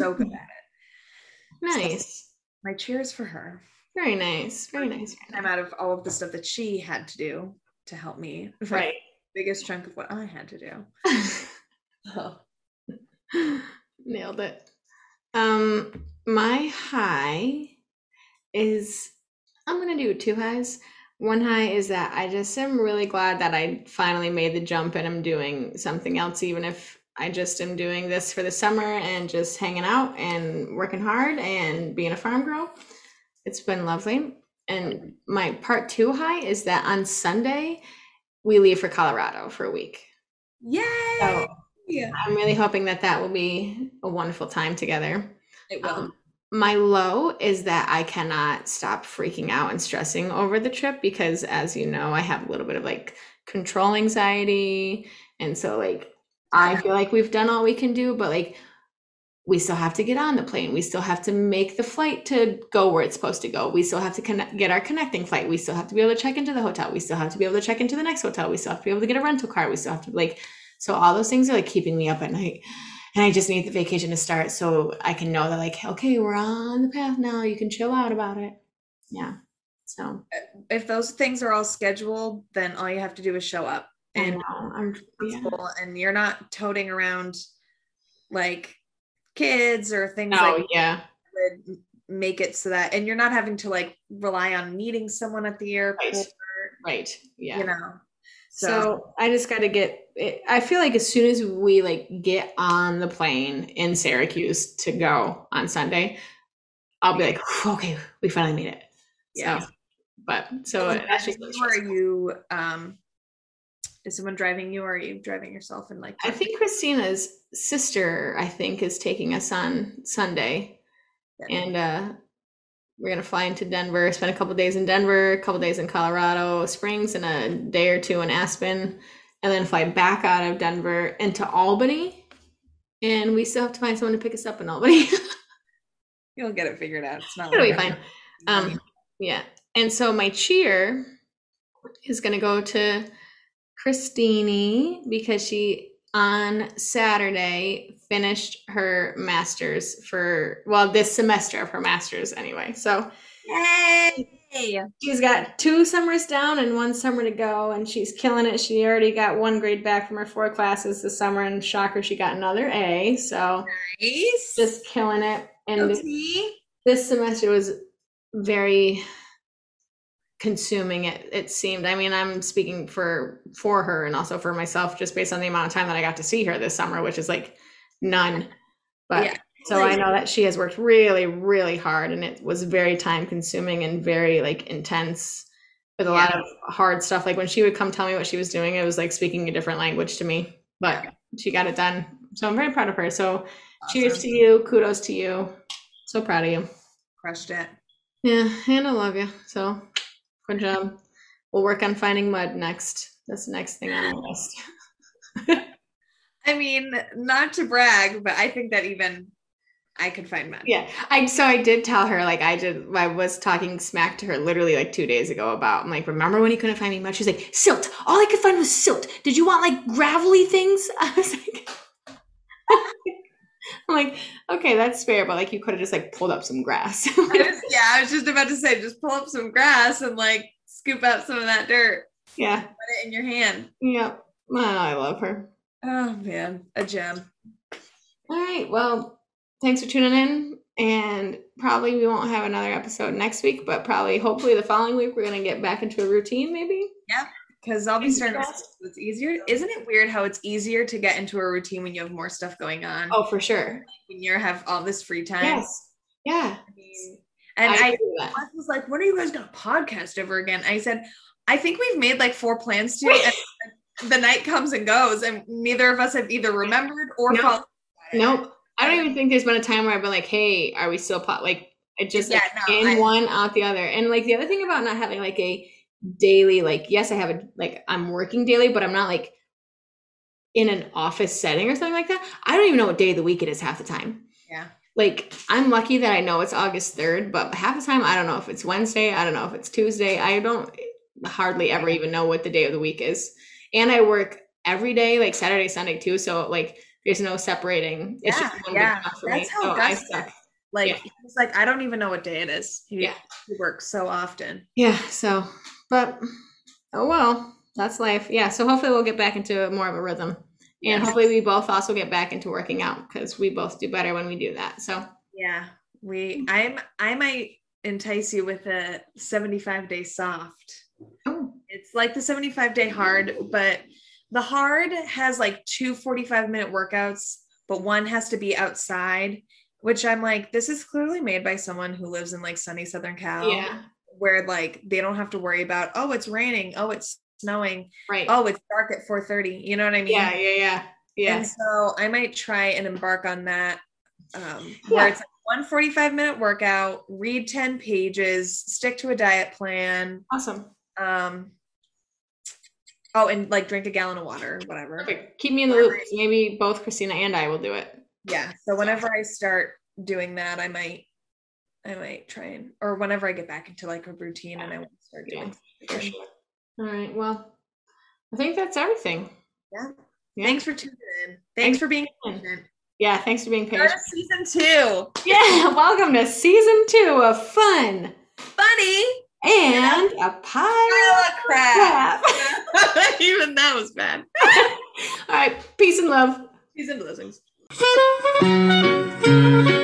so good at it. Nice. My cheers for her. Very nice. Very nice. I'm out of all of the stuff that she had to do to help me. Right. biggest chunk of what I had to do. oh. Nailed it. Um, my high is I'm gonna do two highs. One high is that I just am really glad that I finally made the jump and I'm doing something else, even if I just am doing this for the summer and just hanging out and working hard and being a farm girl. It's been lovely. And my part two high is that on Sunday we leave for Colorado for a week. yay! So Yeah. I'm really hoping that that will be a wonderful time together. It will. Um, my low is that I cannot stop freaking out and stressing over the trip because, as you know, I have a little bit of like control anxiety. And so, like, I feel like we've done all we can do, but like, we still have to get on the plane. We still have to make the flight to go where it's supposed to go. We still have to connect, get our connecting flight. We still have to be able to check into the hotel. We still have to be able to check into the next hotel. We still have to be able to get a rental car. We still have to like, so all those things are like keeping me up at night. And I just need the vacation to start so I can know that like, okay, we're on the path now. You can chill out about it. Yeah. So uh, if those things are all scheduled, then all you have to do is show up. And know. Yeah. and you're not toting around like kids or things Oh like yeah. that make it so that and you're not having to like rely on meeting someone at the airport Right. Right. Yeah. you know So, I just got to get. It, I feel like as soon as we like get on the plane in Syracuse to go on Sunday, I'll be like, okay, we finally made it. Yeah. So, but so So that's just are you um is someone driving you or are you driving yourself and like I think Christina's sister, I think, is taking us on Sunday, Yeah. and uh, we're gonna fly into Denver, spend a couple days in Denver, a couple days in Colorado Springs, and a day or two in Aspen, and then fly back out of Denver into Albany. And we still have to find someone to pick us up in Albany. you'll get it figured out it's not It'll be fine. Um, yeah. And so my cheer is going to go to Christine because she on Saturday finished her master's for, well, this semester of her master's anyway. So Yay! she's got two summers down and one summer to go, and she's killing it. She already got one grade back from her four classes this summer, and shocker, she got another A. So Nice. just killing it. And Okay. this semester was very consuming it it seemed i mean i'm speaking for for her and also for myself just based on the amount of time that i got to see her this summer which is like none but Yeah. so i know that she has worked really really hard and it was very time consuming and very like intense with a lot of hard stuff like when she would come tell me what she was doing it was like speaking a different language to me but Yeah. she got it done so i'm very proud of her so cheers to you kudos to you so proud of you Crushed it. yeah, and I love you. So good job. We'll work on finding mud next. That's the next thing on the list. I mean, not to brag, but I think that even I could find men. Yeah. I so I did tell her, like I did I was talking smack to her literally like two days ago about I'm like, remember when you couldn't find me mud? She's like, silt. All I could find was silt. Did you want like gravelly things? I was like I'm like, okay, that's fair, but like you could have just like pulled up some grass. I was, yeah, I was just about to say, just pull up some grass and like scoop up some of that dirt, yeah. put it in your hand. Yep. Oh, I love her. Oh man, a gem. All right. Well, thanks for tuning in. and probably we won't have another episode next week, but probably hopefully the following week we're gonna get back into a routine, maybe. Yeah, because I'll be starting. To, it's easier. Isn't it weird how it's easier to get into a routine when you have more stuff going on? Oh, for sure. When you have all this free time. Yes. Yeah. I mean, and I, I was like, "When are you guys gonna podcast ever again?" I said, "I think we've made like four plans to." The night comes and goes, and neither of us have either remembered or nope. followed. Nope. I don't even think there's been a time where I've been like, "Hey, are we still pot?" Like it just yeah, like, no, in I, one out the other. And like the other thing about not having like a daily, like yes, I have a like I'm working daily, but I'm not like in an office setting or something like that. I don't even know what day of the week it is half the time. Yeah. Like I'm lucky that I know it's August 3rd, but half the time I don't know if it's Wednesday, I don't know if it's Tuesday. I don't hardly ever even know what the day of the week is. And I work every day, like Saturday, Sunday too. So like there's no separating. It's yeah, just yeah. That's how oh, so Gus Like yeah. he's like, I don't even know what day it is. He, yeah. he works so often. Yeah. So, but oh well, that's life. Yeah. So hopefully we'll get back into more of a rhythm, and yes. hopefully we both also get back into working out because we both do better when we do that. So yeah, we. I'm. I might entice you with a 75 day soft. Oh. It's like the 75 day hard, but the hard has like two 45 minute workouts, but one has to be outside, which I'm like, this is clearly made by someone who lives in like sunny Southern Cal. Yeah. Where like they don't have to worry about, oh, it's raining, oh, it's snowing, right? Oh, it's dark at 4:30. You know what I mean? Yeah, yeah, yeah. Yeah. And so I might try and embark on that. Um, where yeah. it's like one 45 minute workout, read 10 pages, stick to a diet plan. Awesome. Um, Oh, and like drink a gallon of water, whatever. Perfect. Keep me in the loop. Maybe both Christina and I will do it. Yeah. So whenever I start doing that, I might, I might try and, or whenever I get back into like a routine, yeah. and I want to start doing. Yeah, sure. All right. Well, I think that's everything. Yeah. yeah. Thanks for tuning in. Thanks, thanks for being patient. Yeah, thanks for being patient. Season two. Yeah, welcome to season two of fun, funny, and a pile, of crap. crap. Even that was bad. All right. Peace and love. Peace and blessings.